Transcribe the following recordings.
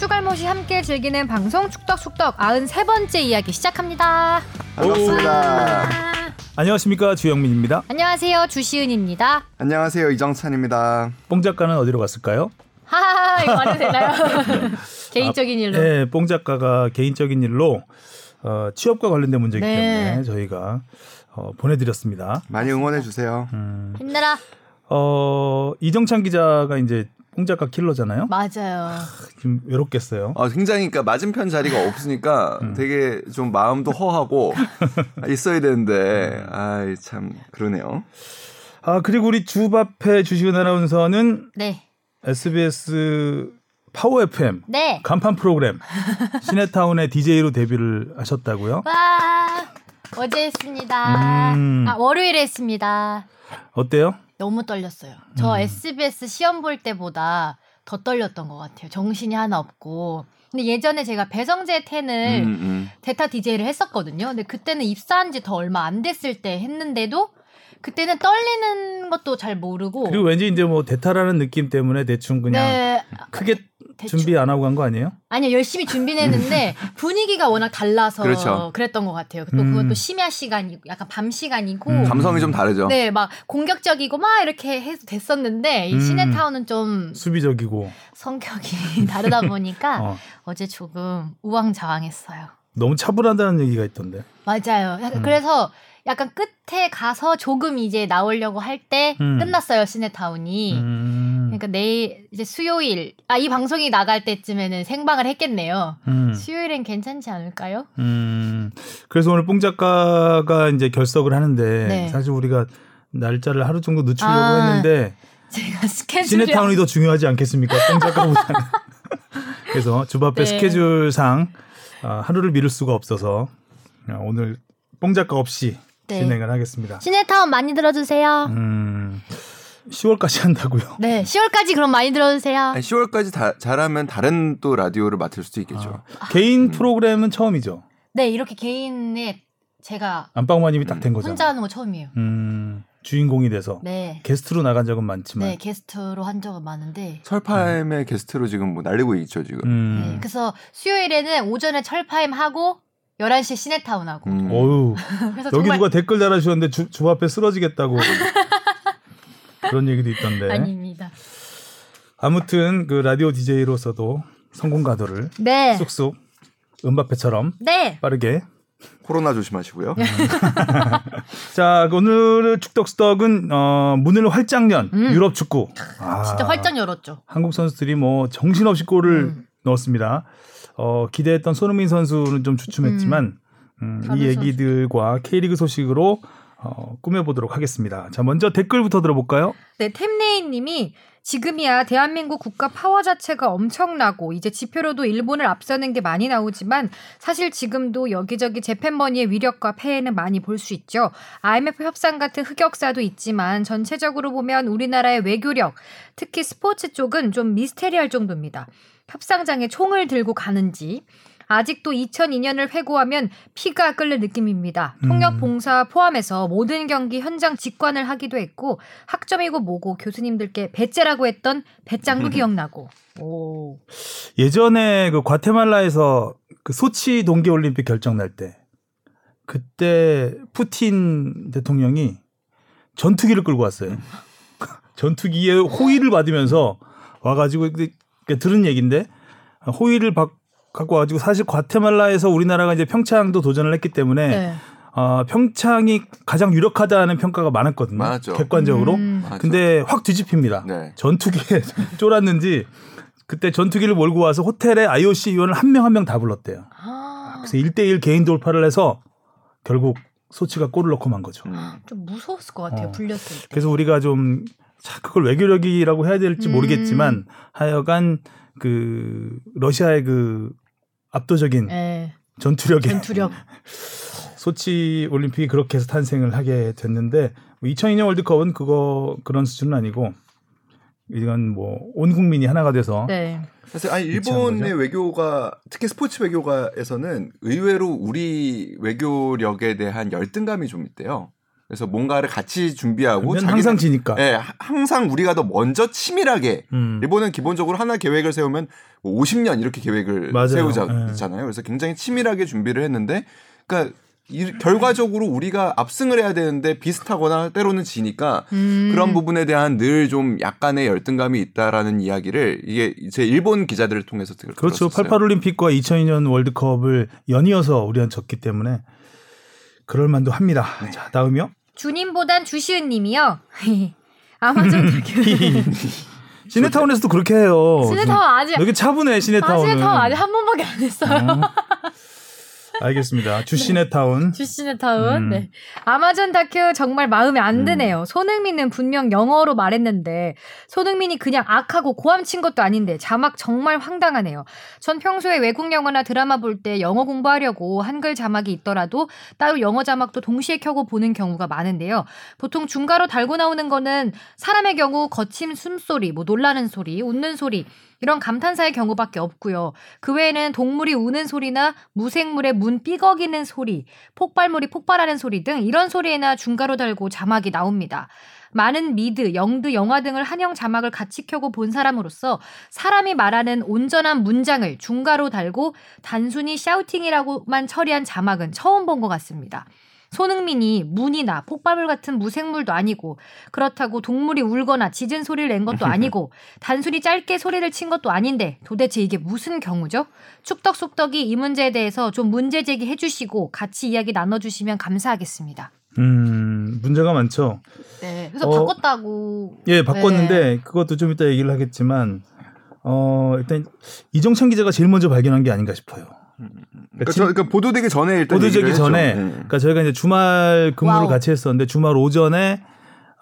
추갈못이 함께 즐기는 방송 축덕숙덕 93번째 이야기 시작합니다. 반갑습니다. 안녕하십니까 주영민입니다. 안녕하세요. 주시은입니다. 안녕하세요 이정찬입니다. 뽕 작가는 어디로 갔을까요? 하하 이거 말해도 되나요? 개인적인 일로. 네, 뽕 작가가 개인적인 일로 어, 취업과 관련된 문제이기 네. 때문에 저희가 어, 보내드렸습니다. 많이 응원해 주세요. 힘내라. 어, 이정찬 기자가 이제 뽕 작가 킬러잖아요. 맞아요. 좀 외롭겠어요. 어, 굉장히 그러니까 맞은편 자리가 없으니까 되게 좀 마음도 허하고 있어야 되는데 아이 참 그러네요. 아 그리고 우리 주바페 주식은 아나운서는 네. SBS 파워 FM 네. 간판 프로그램 시네타운의 DJ로 데뷔를 하셨다고요? 와 어제 했습니다. 음. 아 월요일에 했습니다. 어때요? 너무 떨렸어요. 저 SBS 시험 볼 때보다 더 떨렸던 것 같아요. 정신이 하나 없고. 근데 예전에 제가 배성재 텐을 음, 음. 대타 DJ를 했었거든요. 근데 그때는 입사한 지 더 얼마 안 됐을 때 했는데도 그때는 떨리는 것도 잘 모르고 그리고 왠지 이제 뭐 대타라는 느낌 때문에 대충 그냥 네, 크게 대충. 준비 안 하고 간 거 아니에요? 아니요 열심히 준비했는데 분위기가 워낙 달라서 그렇죠. 랬던것 같아요. 또 음. 그것도 심야 시간이고 약간 밤 시간이고 음. 감성이 좀 다르죠. 네 막 공격적이고 막 이렇게 해서 됐었는데 이 음. 시네타운은 좀 수비적이고 성격이 다르다 보니까 어, 어제 조금 우왕좌왕했어요. 너무 차분하다는 얘기가 있던데. 맞아요. 약간 음. 그래서 약간 끝에 가서 조금 이제 나오려고 할때 음. 끝났어요 시네타운이. 음, 그러니까 내일 이제 수요일 아 이 방송이 나갈 때쯤에는 생방을 했겠네요. 음, 수요일엔 괜찮지 않을까요? 음. 그래서 오늘 뽕 작가가 이제 결석을 하는데 네. 사실 우리가 날짜를 하루 정도 늦추려고 아, 했는데 제가 스케줄이 시네타운이 더 중요하지 않겠습니까? 뽕 작가보다는. 그래서 주바페 네. 스케줄상 아, 하루를 미룰 수가 없어서 아, 오늘 뽕 작가 없이 네. 진행을 하겠습니다. 시네타운 많이 들어주세요. 음, 10월까지 한다고요? 네, 10월까지 그럼 많이 들어주세요. 아니, 10월까지 다, 잘하면 다른 또 라디오를 맡을 수도 있겠죠. 아, 개인 프로그램은 처음이죠. 네, 이렇게 개인의 제가 안방마님이 딱 된 거잖아. 혼자 하는 거 처음이에요. 음, 주인공이 돼서 네. 게스트로 나간 적은 많지만. 네, 게스트로 한 적은 많은데. 설파임의 게스트로 지금 뭐 날리고 있죠 지금. 음. 네, 그래서 수요일에는 오전에 철파임 하고 11시에 시네타운 하고. 음. 어유 그래서 여기 정말 누가 댓글 달아주셨는데 주, 주 앞에 쓰러지겠다고 그런 얘기도 있던데. 아닙니다. 아무튼 그 라디오 DJ로서도 성공 가도를 네. 쑥쑥 은바페처럼 네. 빠르게. 코로나 조심하시고요. 자 오늘 축덕수덕은 어, 문을 활짝 연 음. 유럽 축구. 아, 진짜 활짝 열었죠. 한국 선수들이 뭐 정신없이 골을 음. 넣었습니다. 어, 기대했던 손흥민 선수는 좀 주춤했지만 음, 다른 이 얘기들과 K리그 소식으로 어, 꾸며보도록 하겠습니다. 자 먼저 댓글부터 들어볼까요? 네, 템레인 님이 지금이야 대한민국 국가 파워 자체가 엄청나고 이제 지표로도 일본을 앞서는 게 많이 나오지만 사실 지금도 여기저기 Japan money의 위력과 폐해는 많이 볼 수 있죠. IMF 협상 같은 흑역사도 있지만 전체적으로 보면 우리나라의 외교력, 특히 스포츠 쪽은 좀 미스테리할 정도입니다. 협상장에 총을 들고 가는지 아직도 2002년을 회고하면 피가 끓는 느낌입니다. 통역 음. 봉사 포함해서 모든 경기 현장 직관을 하기도 했고 학점이고 뭐고 교수님들께 배째라고 했던 배짱도 기억나고. 오. 예전에 그 과테말라에서 그 소치 동계 올림픽 결정 날 때 그때 푸틴 대통령이 전투기를 끌고 왔어요. 전투기에 호의를 받으면서 와가지고 들은 얘긴데 호의를 받 갖고 와가지고 사실 과테말라에서 우리나라가 이제 평창도 도전을 했기 때문에 네. 아, 평창이 가장 유력하다는 평가가 많았거든요. 많았죠. 객관적으로. 음. 근데 확 뒤집힙니다. 네. 전투기에 쫄았는지 그때 전투기를 몰고 와서 호텔에 IOC 위원을 한 명 한 명 다 불렀대요. 아, 그래서 1대1 개인 돌파를 해서 결국 소치가 골을 넣고 만 거죠. 음. 좀 무서웠을 것 같아요. 어. 불렸을 때. 그래서 우리가 좀 자, 그걸 외교력이라고 해야 될지 음. 모르겠지만 하여간 그 러시아의 그 압도적인 네. 전투력에 전투력. 소치 올림픽이 그렇게 해서 탄생을 하게 됐는데 2002년 월드컵은 그거 그런 수준은 아니고 이건 뭐 온 국민이 하나가 돼서 네. 사실 아니 일본의? 외교가 특히 스포츠 외교가에서는 의외로 우리 외교력에 대한 열등감이 좀 있대요. 그래서 뭔가를 같이 준비하고 자기는- 항상 지니까. 예, 하- 항상 우리가 더 먼저 치밀하게 음. 일본은 기본적으로 하나 계획을 세우면 뭐 50년 이렇게 계획을 맞아요. 세우잖아요. 그래서 굉장히 치밀하게 준비를 했는데, 그러니까 이, 결과적으로 우리가 압승을 해야 되는데 비슷하거나 때로는 지니까 음. 그런 부분에 대한 늘 좀 약간의 열등감이 있다라는 이야기를 이게 제 일본 기자들을 통해서 들- 그렇죠. 들었었어요. 88 올림픽과 2002년 월드컵을 연이어서 우리한 졌기 때문에 그럴 만도 합니다. 네. 자, 다음이요. 주님보단 주시은님이요. 아마존. 시네타운에서도 그렇게 해요. 시네타운 아직 여기 차분해 아, 시네타운은. 시네타운 아직 한 번밖에 안 했어요. 어. 알겠습니다. 주시네타운. 주시네타운. 음. 네. 아마존 다큐 정말 마음에 안 드네요. 손흥민은 분명 영어로 말했는데 손흥민이 그냥 악하고 고함 친 것도 아닌데 자막 정말 황당하네요. 전 평소에 외국 영화나 드라마 볼 때 영어 공부하려고 한글 자막이 있더라도 따로 영어 자막도 동시에 켜고 보는 경우가 많은데요. 보통 중가로 달고 나오는 거는 사람의 경우 거친 숨소리, 뭐 놀라는 소리, 웃는 소리 이런 감탄사의 경우밖에 없고요. 그 외에는 동물이 우는 소리나 무생물의 문 삐걱이는 소리, 폭발물이 폭발하는 소리 등 이런 소리에나 중가로 달고 자막이 나옵니다. 많은 미드, 영드, 영화 등을 한영 자막을 같이 켜고 본 사람으로서 사람이 말하는 온전한 문장을 중가로 달고 단순히 샤우팅이라고만 처리한 자막은 처음 본 것 같습니다. 손흥민이 문이나 폭발물 같은 무생물도 아니고 그렇다고 동물이 울거나 짖은 소리를 낸 것도 아니고 단순히 짧게 소리를 친 것도 아닌데 도대체 이게 무슨 경우죠? 축덕숙덕이 이 문제에 대해서 좀 문제 제기해 주시고 같이 이야기 나눠 주시면 감사하겠습니다. 음, 문제가 많죠. 네. 그래서 어, 바꿨다고. 예, 바꿨는데 네. 그것도 좀 이따 얘기를 하겠지만 어, 일단 이정찬 기자가 제일 먼저 발견한 게 아닌가 싶어요. 그러니까, 저, 그러니까 보도되기 전에 일단 보도되기 전에. 네. 그러니까 저희가 이제 주말 근무를 wow. 같이 했었는데 주말 오전에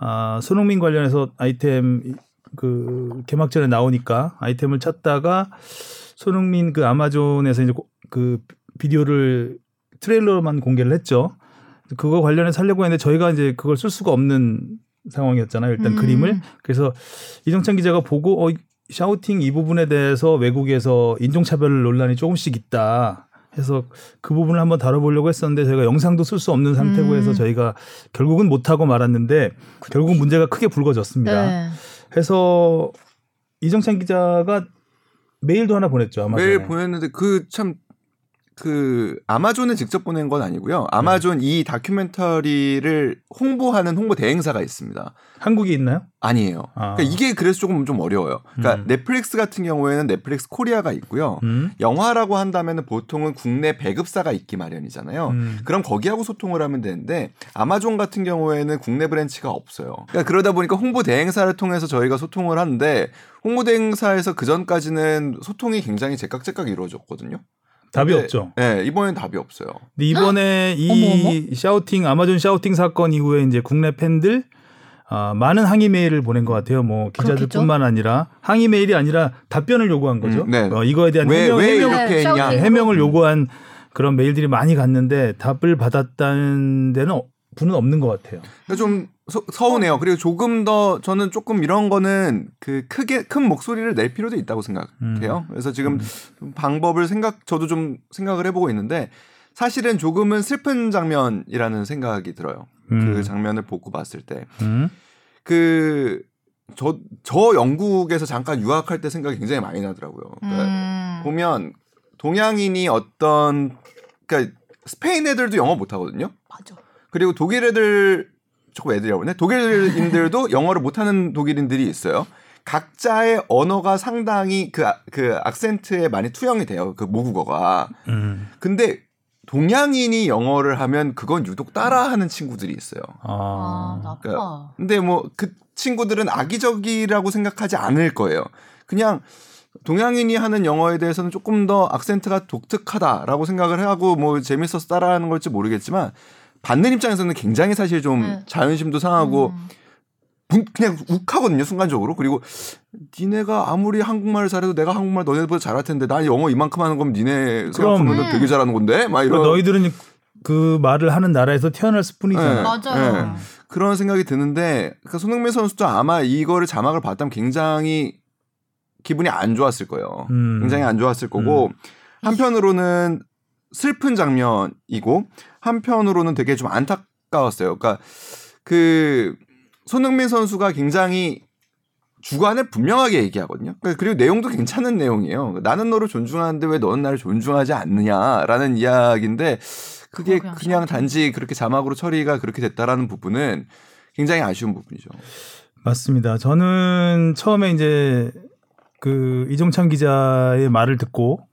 아, 손흥민 관련해서 아이템 그 개막전에 나오니까 아이템을 찾다가 손흥민 그 아마존에서 이제 고- 그 비디오를 트레일러만 공개를 했죠. 그거 관련해 살려고 했는데 저희가 이제 그걸 쓸 수가 없는 상황이었잖아요. 일단 음. 그림을 그래서 이정찬 기자가 보고 어 shouting 이 부분에 대해서 외국에서 인종차별 논란이 조금씩 있다. 해서 그 부분을 한번 다뤄보려고 했었는데 저희가 영상도 쓸 수 없는 상태고 해서 음. 저희가 결국은 못하고 말았는데 결국은 문제가 크게 불거졌습니다. 네. 해서 이정찬 기자가 메일도 하나 보냈죠. 아마 메일 보냈는데 그 참 그 아마존에 직접 보낸 건 아니고요. 아마존 이 다큐멘터리를 홍보하는 홍보 대행사가 있습니다. 한국에 있나요? 아니에요. 아. 그러니까 이게 그래서 조금 좀 어려워요. 그러니까 음. 넷플릭스 같은 경우에는 넷플릭스 코리아가 있고요. 음. 영화라고 한다면 보통은 국내 배급사가 있기 마련이잖아요. 음. 그럼 거기하고 소통을 하면 되는데 아마존 같은 경우에는 국내 branch가 없어요. 그러니까 그러다 보니까 홍보 대행사를 통해서 저희가 소통을 하는데 홍보 대행사에서 그 전까지는 소통이 굉장히 제깍제깍 이루어졌거든요. 답이 근데, 없죠. 네, 이번엔 답이 없어요. 근데 이번에 이 shouting 아마존 shouting 사건 이후에 이제 국내 팬들 아, 많은 항의 메일을 보낸 것 같아요. 뭐 기자들뿐만 아니라 항의 메일이 아니라 답변을 요구한 거죠. 음, 네. 어, 이거에 대한 왜, 해명, 왜 해명, 이렇게 네, 했냐? 해명을 요구한 그런 메일들이 많이 갔는데 답을 받았다는 데는 어- 분은 없는 것 같아요. 좀 서, 서운해요. 그리고 조금 더 저는 조금 이런 거는 그 크게 큰 목소리를 낼 필요도 있다고 생각해요. 그래서 지금 좀 방법을 생각 저도 좀 생각을 해보고 있는데 사실은 조금은 슬픈 장면이라는 생각이 들어요. 음. 그 장면을 보고 봤을 때 음. 그 저, 저 영국에서 잠깐 유학할 때 생각이 굉장히 많이 나더라고요. 그러니까 음. 보면 동양인이 어떤 그러니까 스페인 애들도 영어 못 하거든요. 맞아. 그리고 독일 애들 조금 애들이라고 그러네. 독일인들도 영어를 못하는 독일인들이 있어요. 각자의 언어가 상당히 그, 아- 그 악센트에 많이 투영이 돼요. 그 모국어가. 음. 근데 동양인이 영어를 하면 그건 유독 따라하는 친구들이 있어요. 아, 아. 나빠. 근데 뭐 그 친구들은 악의적이라고 생각하지 않을 거예요. 그냥 동양인이 하는 영어에 대해서는 조금 더 악센트가 독특하다라고 생각을 하고 뭐 재밌어서 따라하는 걸지 모르겠지만 받는 입장에서는 굉장히 사실 좀 네. 자존심도 상하고 음. 분- 그냥 욱하거든요 순간적으로 그리고 니네가 아무리 한국말을 잘해도 내가 한국말 너네들보다 잘할 텐데 난 영어 이만큼 하는 거면 니네 생각하면 음. 되게 잘하는 건데 막 이런 너희들은 그 말을 하는 나라에서 태어났을 뿐이잖아. 네. 맞아요. 네. 그런 생각이 드는데 그러니까 손흥민 선수도 아마 이거를 자막을 봤다면 굉장히 기분이 안 좋았을 거예요. 음. 굉장히 안 좋았을 거고 한편으로는 슬픈 장면이고 한편으로는 되게 좀 안타까웠어요. 그러니까 그 손흥민 선수가 굉장히 주관을 분명하게 얘기하거든요. 그러니까 그리고 내용도 괜찮은 내용이에요. 나는 너를 존중하는데 왜 너는 나를 존중하지 않느냐라는 이야기인데 그게 그냥 그냥. 단지 그렇게 자막으로 처리가 그렇게 됐다라는 부분은 굉장히 아쉬운 부분이죠. 맞습니다. 저는 처음에 이제 그 이종찬 기자의 말을 듣고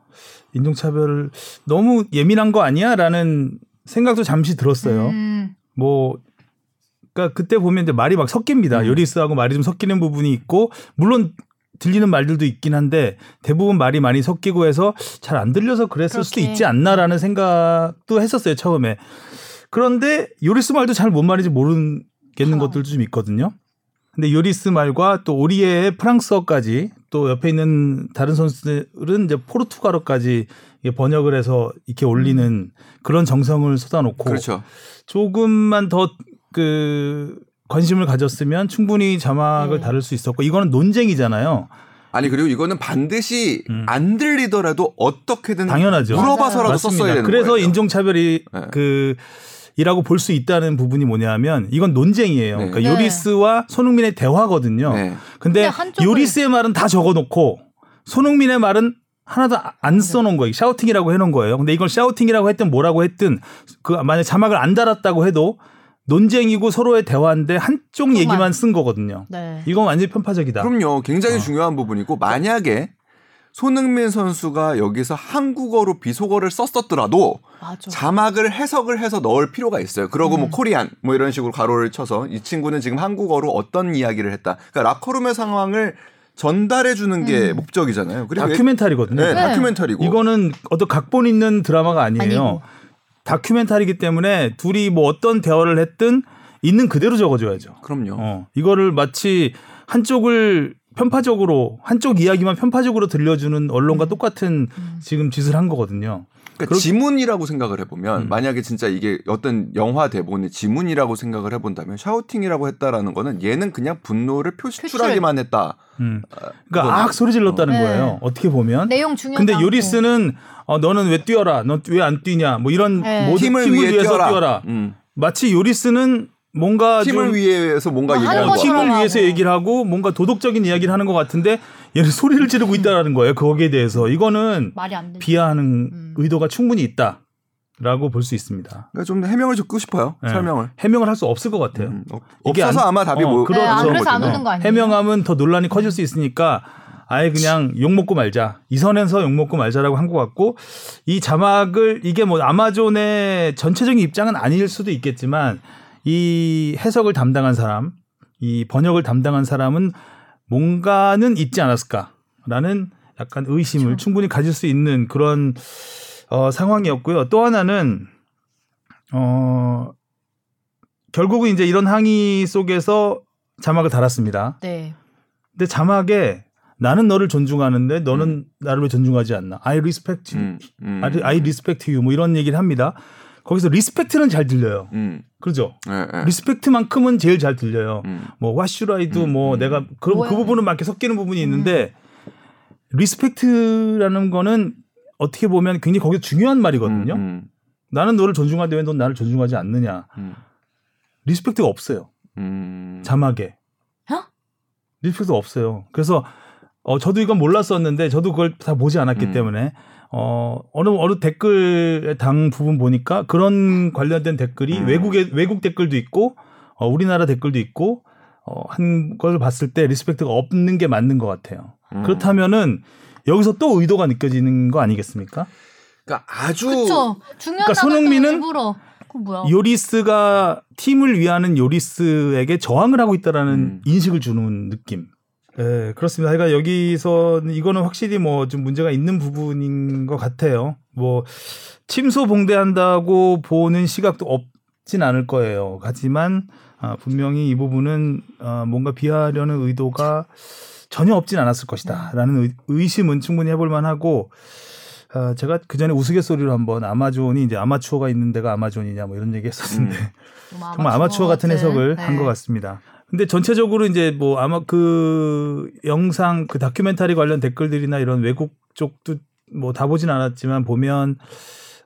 인종차별을 너무 예민한 거 아니야 라는 생각도 잠시 들었어요. 음, 뭐 그러니까 그때 보면 이제 말이 막 섞입니다. 음. 요리스하고 말이 좀 섞이는 부분이 있고 물론 들리는 말들도 있긴 한데 대부분 말이 많이 섞이고 해서 잘 안 들려서 그랬을 수도 그렇게. 있지 않나라는 생각도 했었어요 처음에. 그런데 요리스 말도 잘 뭔 말인지 모르겠는 아. 것들도 좀 있거든요. 근데 요리스 말과 또 오리의 프랑스어까지 또 옆에 있는 다른 선수들은 이제 포르투갈어까지 번역을 해서 이렇게 올리는 그런 정성을 쏟아놓고 그렇죠. 조금만 더 그 관심을 가졌으면 충분히 자막을 네. 다룰 수 있었고 이거는 논쟁이잖아요. 아니 그리고 이거는 반드시 음. 안 들리더라도 어떻게든 당연하죠. 물어봐서라도 맞습니다. 썼어야 되는 그래서 거예요. 인종차별이 네. 그 이라고 볼 수 있다는 부분이 뭐냐면 이건 논쟁이에요. 네. 그러니까 네. 요리스와 손흥민의 대화거든요. 네. 근데 근데 요리스의 말은 다 적어놓고 손흥민의 말은 하나도 안 써놓은 거예요. 샤우팅이라고 해놓은 거예요. 근데 이걸 샤우팅이라고 했든 뭐라고 했든 그 만약 자막을 안 달았다고 해도 논쟁이고 서로의 대화인데 한쪽. 얘기만 쓴 거거든요. 네. 이건 완전히 편파적이다. 그럼요. 굉장히 어. 중요한 부분이고 만약에 손흥민 선수가 여기서 한국어로 비속어를 썼었더라도 맞아. 자막을 해석을 해서 넣을 필요가 있어요. 그러고 뭐 음. 코리안 뭐 이런 식으로 가로를 쳐서 이 친구는 지금 한국어로 어떤 이야기를 했다. 그러니까 라커룸의 상황을 전달해 주는 게 음. 목적이잖아요. 그리고 다큐멘터리거든요. 네, 네. 다큐멘터리고 이거는 어떤 각본 있는 드라마가 아니에요. 아니고. 다큐멘터리기 때문에 둘이 뭐 어떤 대화를 했든 있는 그대로 적어줘야죠. 그럼요. 어, 이거를 마치 한쪽을 편파적으로 한쪽 이야기만 편파적으로 들려주는 언론과 똑같은 음. 지금 짓을 한 거거든요. 그러니까 그렇- 지문이라고 생각을 해보면 음. 만약에 진짜 이게 어떤 영화 대본의 지문이라고 생각을 해본다면 샤우팅이라고 했다라는 거는 얘는 그냥 분노를 표출하기만 했다. 음. 그러니까 악 소리 질렀다는 네. 거예요. 어떻게 보면. 내용 중요하고. 근데 요리스는 어, 너는 왜 뛰어라? 너왜안 뛰냐? 뭐 이런 네. 모든 팀을, 팀을, 위해 뛰어라. 뛰어라. 음. 마치 요리스는 뭔가 팀을 좀 위해서 뭔가 뭐 거. 것처럼 팀을 하고. 위해서 얘기를 하고 뭔가 도덕적인 이야기를 하는 것 같은데 얘는 소리를 지르고 있다라는 거예요. 거기에 대해서 이거는 말이 안 돼. 비하하는 음. 의도가 충분히 있다 라고 볼 수 있습니다. 그러니까 좀 해명을 듣고 싶어요. 네. 설명을. 해명을 할 수 없을 것 같아요. 음, 없- 이게 없어서 안- 아마 답이 어, 뭐 그런- 네, 그래서 안. 오는 거 아니에요? 해명하면 더 논란이 커질 수 있으니까 아예 그냥 욕 먹고 말자. 이 선에서 욕 먹고 말자라고 한 것 같고 이 자막을 이게 뭐 아마존의 전체적인 입장은 아닐 수도 있겠지만 이 해석을 담당한 사람, 이 번역을 담당한 사람은 뭔가는 있지 않았을까라는 약간 의심을 그렇죠. 충분히 가질 수 있는 그런 어, 상황이었고요. 또 하나는 어 결국은 이제 이런 항의 속에서 자막을 달았습니다. 네. 근데 자막에 나는 너를 존중하는데 너는 나를 왜 존중하지 않나? I respect you. 음, 음, I, I respect you. 뭐 이런 얘기를 합니다. 거기서 respect는 잘 들려요. 음, 그렇죠? 예, 예. respect만큼은 제일 잘 들려요. 음. 뭐 what should I do? 음, 뭐 음. 내가 그, 그. 부분은 막 이렇게 섞이는 부분이 있는데 respect라는 거는 어떻게 보면 굉장히 거기서 중요한 말이거든요. 음, 나는 너를 존중하는데 왜 넌 나를 존중하지 않느냐? 음, respect가 없어요. 음. 자막에. 어? respect 없어요. 그래서 어 저도 이건 몰랐었는데 저도 그걸 다 보지 않았기 음. 때문에 어 어느 어느 댓글 단 부분 보니까 그런 관련된 댓글이 음. 외국의 외국 댓글도 있고 어 우리나라 댓글도 있고 어 한 걸 봤을 때 respect가 없는 게 맞는 것 같아요. 음. 그렇다면은 여기서 또 의도가 느껴지는 거 아니겠습니까? 그러니까 아주 그쵸. 중요한 그러니까 단어도 손흥민은 일부러. 그 뭐야? 요리스가 팀을 위하는 요리스에게 저항을 하고 있다라는 음. 인식을 주는 느낌. 예, 그렇습니다. 그러니까 여기서 이거는 확실히 뭐 좀 문제가 있는 부분인 것 같아요. 뭐 침소 봉대한다고 보는 시각도 없진 않을 거예요. 하지만 아, 분명히 이 부분은 아, 뭔가 비하하려는 의도가 전혀 없진 않았을 것이다라는 의- 의심은 충분히 해볼 만하고 아, 제가 그 전에 우스갯소리로 한번 아마존이 이제 아마추어가 있는 데가 아마존이냐 뭐 이런 얘기 했었는데 음. 정말 아마추어 같은 해석을 네. 한것 같습니다. 근데 전체적으로 이제 뭐 아마 그 영상 그 다큐멘터리 관련 댓글들이나 이런 외국 쪽도 뭐 다 보진 않았지만 보면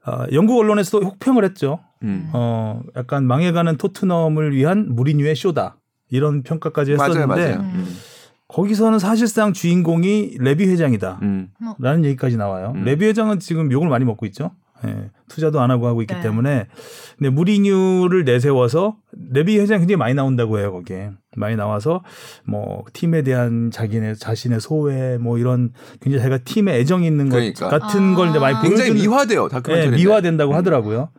어, 영국 언론에서도 혹평을 했죠. 음. 어, 약간 망해가는 토트넘을 위한 무리뉴의 쇼다. 이런 평가까지 했었는데 맞아요, 맞아요. 음. 거기서는 사실상 주인공이 레비 회장이다. 음. 라는 얘기까지 나와요. 음. 레비 회장은 지금 욕을 많이 먹고 있죠. 예, 투자도 안 하고 하고 있기 네. 때문에 근데 무리뉴를 내세워서 레비 회장이 굉장히 많이 나온다고 해요 거기에 많이 나와서 뭐 팀에 대한 자기네 자신의 소외 뭐 이런 굉장히 자기가 팀에 애정이 있는 그러니까. 것 같은 걸 이제 많이 아. 굉장히 보여주는 미화돼요 예, 다큐멘터리. 미화된다고 음. 하더라고요.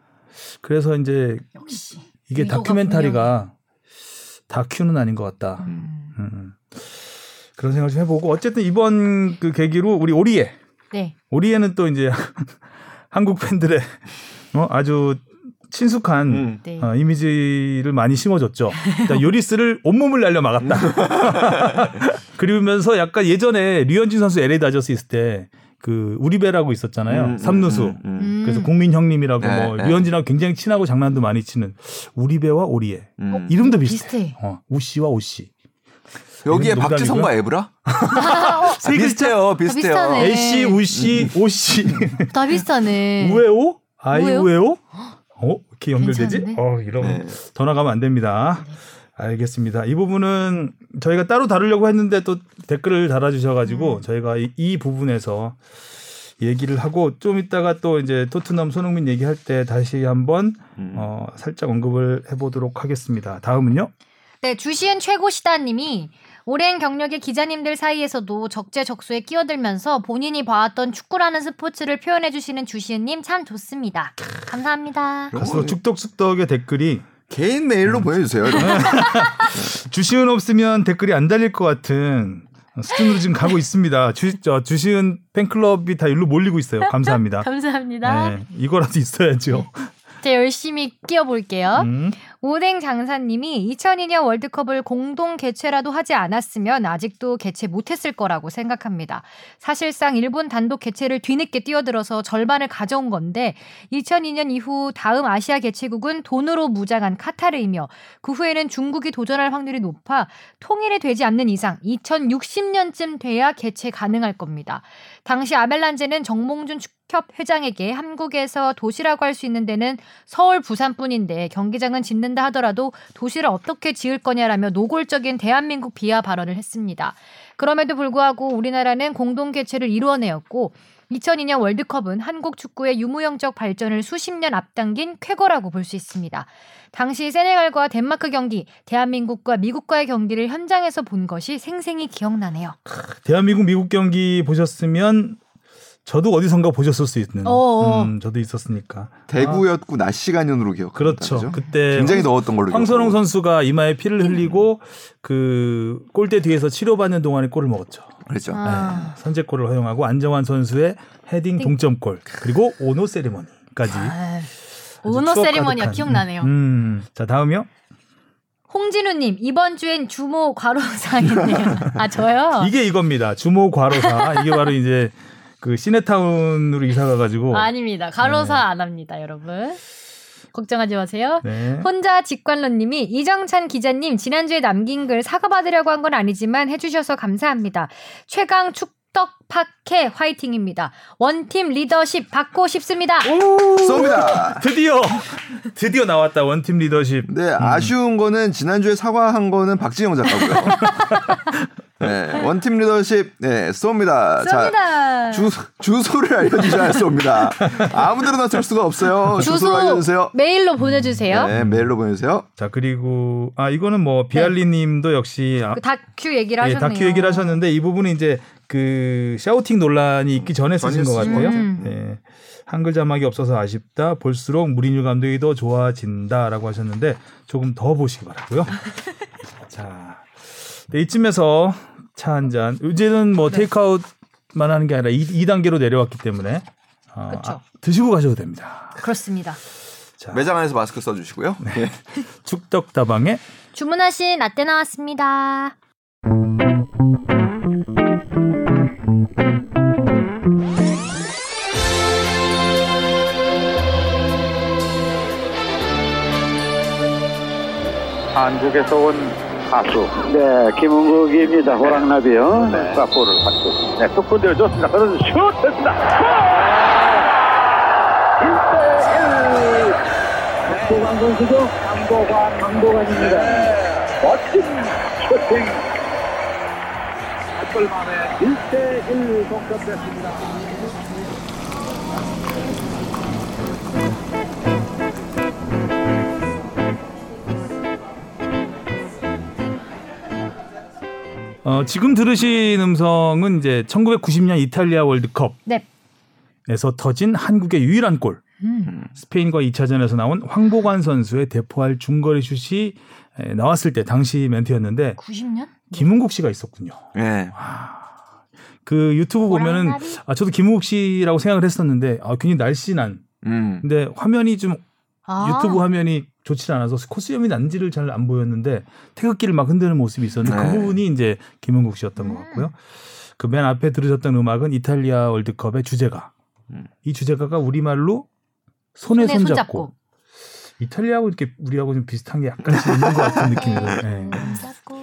그래서 이제 역시 이게 다큐멘터리가 다큐는 아닌 것 같다. 음. 음. 그런 생각을 좀 해보고 어쨌든 이번 그 계기로 우리 오리에 네. 오리에는 또 이제 한국 팬들의 어, 아주 친숙한 음. 네. 어, 이미지를 많이 심어줬죠. 일단 요리스를 온몸을 날려 막았다. 그러면서 약간 예전에 류현진 선수 LA 다저스 있을 때 그 우리배라고 있었잖아요. 음, 음, 삼루수. 음, 음. 음. 그래서 국민 형님이라고 네, 뭐 네. 류현진하고 굉장히 친하고 장난도 많이 치는 우리배와 오리에 음. 이름도 비슷해. 비슷해. 어, 우씨와 오씨. 여기에 박지성과? 에브라? 세 아, 비슷해요, 비슷해요. 비슷하네. A씨, 우씨, 오씨, 다 비슷하네. 우에오, 아이 우에오? 우에오. 어 이렇게 연결되지? 괜찮은데? 어 이러면 네. 더 나가면 안 됩니다. 네. 알겠습니다. 이 부분은 저희가 따로 다루려고 했는데 또 댓글을 달아주셔가지고 음. 저희가 이, 이 부분에서 얘기를 하고 좀 이따가 또 이제 토트넘 손흥민 얘기할 때 다시 한번 음. 어, 살짝 언급을 해보도록 하겠습니다. 다음은요? 네, 주시은 최고시다님이 오랜 경력의 기자님들 사이에서도 적재적소에 끼어들면서 본인이 봐왔던 축구라는 스포츠를 표현해주시는 주시은님 참 좋습니다. 감사합니다. 가수로 거 죽덕죽덕의 댓글이 개인 메일로 음. 보내주세요. 주시은 없으면 댓글이 안 달릴 것 같은 수준으로 지금 가고 있습니다. 주, 저, 주시은 팬클럽이 다 일로 몰리고 있어요. 감사합니다. 감사합니다. 네, 이거라도 있어야죠. 제가 열심히 끼어볼게요. 음. 오뎅 장사님이 2002년 월드컵을 공동 개최라도 하지 않았으면 아직도 개최 못했을 거라고 생각합니다. 사실상 일본 단독 개최를 뒤늦게 뛰어들어서 절반을 가져온 건데 2002년 이후 다음 아시아 개최국은 돈으로 무장한 카타르이며 그 후에는 중국이 도전할 확률이 높아 통일이 되지 않는 이상 2060년쯤 돼야 개최 가능할 겁니다. 당시 아멜란제는 정몽준 축 협 회장에게 한국에서 도시라고 할 수 있는 데는 서울, 부산뿐인데 경기장은 짓는 다 하더라도 도시를 어떻게 지을 거냐라며 노골적인 대한민국 비하 발언을 했습니다. 그럼에도 불구하고 우리나라는 공동 개최를 이루어내었고 2002년 월드컵은 한국 축구의 유무형적 발전을 수십 년 앞당긴 쾌거라고 볼 수 있습니다. 당시 세네갈과 덴마크 경기, 대한민국과 미국과의 경기를 현장에서 본 것이 생생히 기억나네요. 대한민국 미국 경기 보셨으면 저도 어디선가 보셨을 수 있는. 어어. 음, 저도 있었으니까. 대구였고 낮 시간으로 기억. 그렇죠. 그때 굉장히 더웠던 걸로. 황선홍 기억하고. 선수가 이마에 피를 흘리고 그 골대 뒤에서 치료받는 동안에 골을 먹었죠. 그렇죠. 아. 네, 선제골을 허용하고 안정환 선수의 헤딩 동점골 그리고 오노 세리머니까지. 아, 오너 세리머니가 가득한. 기억나네요. 음, 음. 자 다음이요. 홍진우님 이번 주엔 주모 과로사겠네요. 아 저요? 이게 이겁니다. 주모 과로사. 이게 바로 이제 그 시내타운으로 이사 가가지고. 아닙니다. 과로사 네. 안 합니다, 여러분. 걱정하지 마세요. 네. 혼자 직관러님이 이정찬 기자님 지난주에 남긴 글 사과받으려고 한 건 아니지만 해주셔서 감사합니다. 최강 축 덕 팟캐 화이팅입니다. 원팀 리더십 받고 싶습니다. 쏩니다. 드디어 드디어 나왔다 원팀 리더십. 네, 아쉬운 거는 지난주에 사과한 거는 박진영 작가고요. 네, 원팀 리더십, 네, 쏩니다. 자, 쏩니다. 주, 주소를 알려주셔야 쏩니다. 아무데나 쓸 수가 없어요. 주소를 알려주세요. 메일로 보내주세요. 네, 메일로 보내주세요. 자 그리고 아 이거는 뭐 비알리님도 역시 아, 그 다큐 얘기를 예, 하셨네요. 다큐 얘기를 하셨는데 이 부분은 이제 그 샤우팅 논란이 있기 전에 쓰신 것 같아요. 것 같아요. 네. 한글 자막이 없어서 아쉽다. 볼수록 무리뉴 감독이 더 좋아진다라고 하셨는데 조금 더 보시기 바라고요. 자, 네, 이쯤에서 차 한 잔. 이제는 뭐 네. 테이크아웃만 하는 게 아니라 2, 단계로 내려왔기 때문에 어. 아, 드시고 가셔도 됩니다. 그렇습니다. 자, 매장 안에서 마스크 써주시고요. 네. 축덕다방에 주문하신 라떼 나왔습니다. 한국에서 온 가수 네, 김은국입니다. 호랑나비요. 네. 사포를 받고 네, 속군대로 좋습니다. 그래서 슛 됐습니다. 골! 강도관 선수죠. 강도관, 강도관입니다. 멋진 슈팅. 한골 만에 1대1 동점됐습니다. 어, 지금 들으신 음성은 이제 1990년 이탈리아 월드컵에서 네. 터진 한국의 유일한 골. 음. 스페인과 2차전에서 나온 황보관 선수의 대포할 중거리 슛이 에, 나왔을 때 당시 멘트였는데 90년? 김은국 씨가 있었군요. 네. 그 유튜브 보면은 아 저도 김은국 씨라고 생각을 했었는데 아 굉장히 날씬한 음. 근데 화면이 좀 아. 유튜브 화면이 좋지 않아서 코스염이 난지를 잘 안 보였는데 태극기를 막 흔드는 모습이 있었는데 네. 그 부분이 이제 김은국 씨였던 것 같고요. 그 맨 앞에 들으셨던 음악은 이탈리아 월드컵의 주제가. 음. 이 주제가가 우리말로 손에, 손에 손잡고. 손잡고. 이탈리아하고 이렇게 우리하고 좀 비슷한 게 약간씩 있는 것 같은 느낌이에요. 네. 손잡고.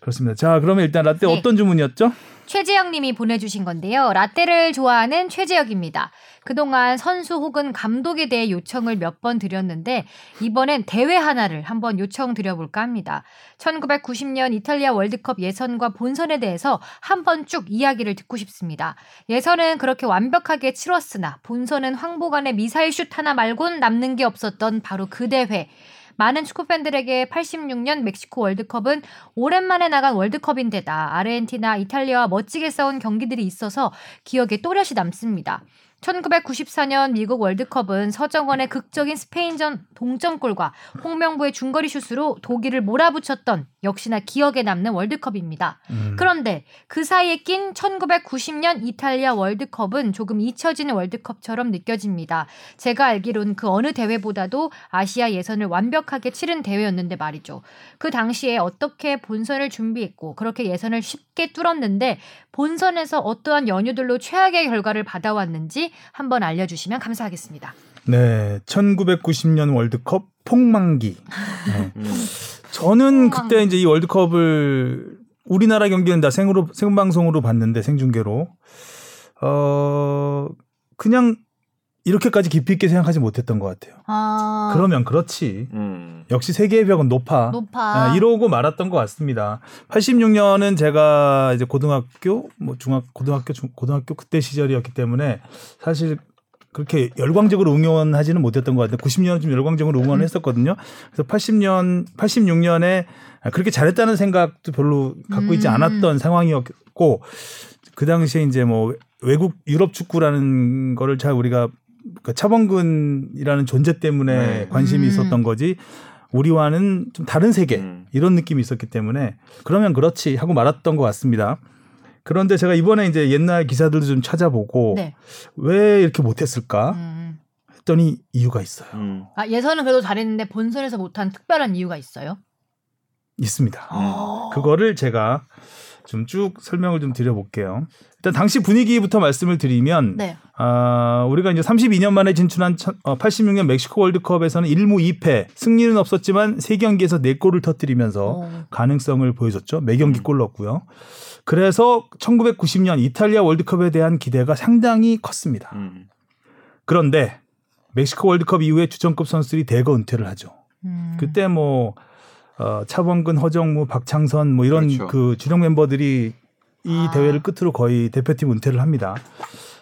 그렇습니다. 자, 그러면 일단 라떼 네. 어떤 주문이었죠? 최재영 님이 보내주신 건데요. 라떼를 좋아하는 최재혁입니다. 그동안 선수 혹은 감독에 대해 요청을 몇 번 드렸는데 이번엔 대회 하나를 한번 요청 드려볼까 합니다. 1990년 이탈리아 월드컵 예선과 본선에 대해서 한번 쭉 이야기를 듣고 싶습니다. 예선은 그렇게 완벽하게 치렀으나 본선은 황보관의 미사일 슛 하나 말곤 남는 게 없었던 바로 그 대회. 많은 축구 팬들에게 86년 멕시코 월드컵은 오랜만에 나간 월드컵인데다 아르헨티나, 이탈리아와 멋지게 싸운 경기들이 있어서 기억에 또렷이 남습니다. 1994년 미국 월드컵은 서정원의 극적인 스페인전 동점골과 홍명보의 중거리 슛으로 독일을 몰아붙였던 역시나 기억에 남는 월드컵입니다. 음. 그런데 그 사이에 낀 1990년 이탈리아 월드컵은 조금 잊혀지는 월드컵처럼 느껴집니다. 제가 알기론 그 어느 대회보다도 아시아 예선을 완벽하게 치른 대회였는데 말이죠. 그 당시에 어떻게 본선을 준비했고 그렇게 예선을 쉽게 뚫었는데 본선에서 어떠한 연유들로 최악의 결과를 받아왔는지 한번 알려주시면 감사하겠습니다. 네, 1990년 월드컵 폭망기. 네. 음. 저는. 그때 이제 이 월드컵을 우리나라 경기는 다 생으로 생방송으로 봤는데 생중계로 어 그냥 이렇게까지 깊이 있게 생각하지 못했던 것 같아요. 아, 그러면 그렇지. 음. 역시 세계의 벽은 높아. 높아. 아, 이러고 말았던 것 같습니다. 86년은 제가 이제 고등학교, 뭐 중학, 고등학교, 중, 고등학교 그때 시절이었기 때문에 사실 그렇게 열광적으로 응원하지는 못했던 것 같은데 90년은 좀 열광적으로 응원했었거든요. 그래서 80년, 86년에 그렇게 잘했다는 생각도 별로 갖고 있지 음. 않았던 상황이었고 그 당시에 이제 뭐 외국 유럽 축구라는 거를 잘 우리가 그 차범근이라는 존재 때문에 네. 관심이 음. 있었던 거지 우리와는 좀 다른 세계 음. 이런 느낌이 있었기 때문에 그러면 그렇지 하고 말았던 것 같습니다. 그런데 제가 이번에 이제 옛날 기사들도 좀 찾아보고 네. 왜 이렇게 못했을까 음. 했더니 이유가 있어요. 음. 아, 예선은 그래도 잘했는데 본선에서 못한 특별한 이유가 있어요? 있습니다. 어. 그거를 제가 좀 쭉 설명을 좀 드려볼게요. 일단 당시 분위기부터 말씀을 드리면 네. 아, 우리가 이제 32년 만에 진출한 천- 어, 86년 멕시코 월드컵에서는 1무 2패, 승리는 없었지만 3경기에서 4골을 터뜨리면서 어. 가능성을 보여줬죠. 매 경기 음. 골 넣었고요. 그래서 1990년 이탈리아 월드컵에 대한 기대가 상당히 컸습니다. 음. 그런데 멕시코 월드컵 이후에 주전급 선수들이 대거 은퇴를 하죠. 음. 그때 뭐 어, 차범근, 허정무, 박창선 뭐 이런 그렇죠. 그 주력 멤버들이 이 아. 대회를 끝으로 거의 대표팀 은퇴를 합니다.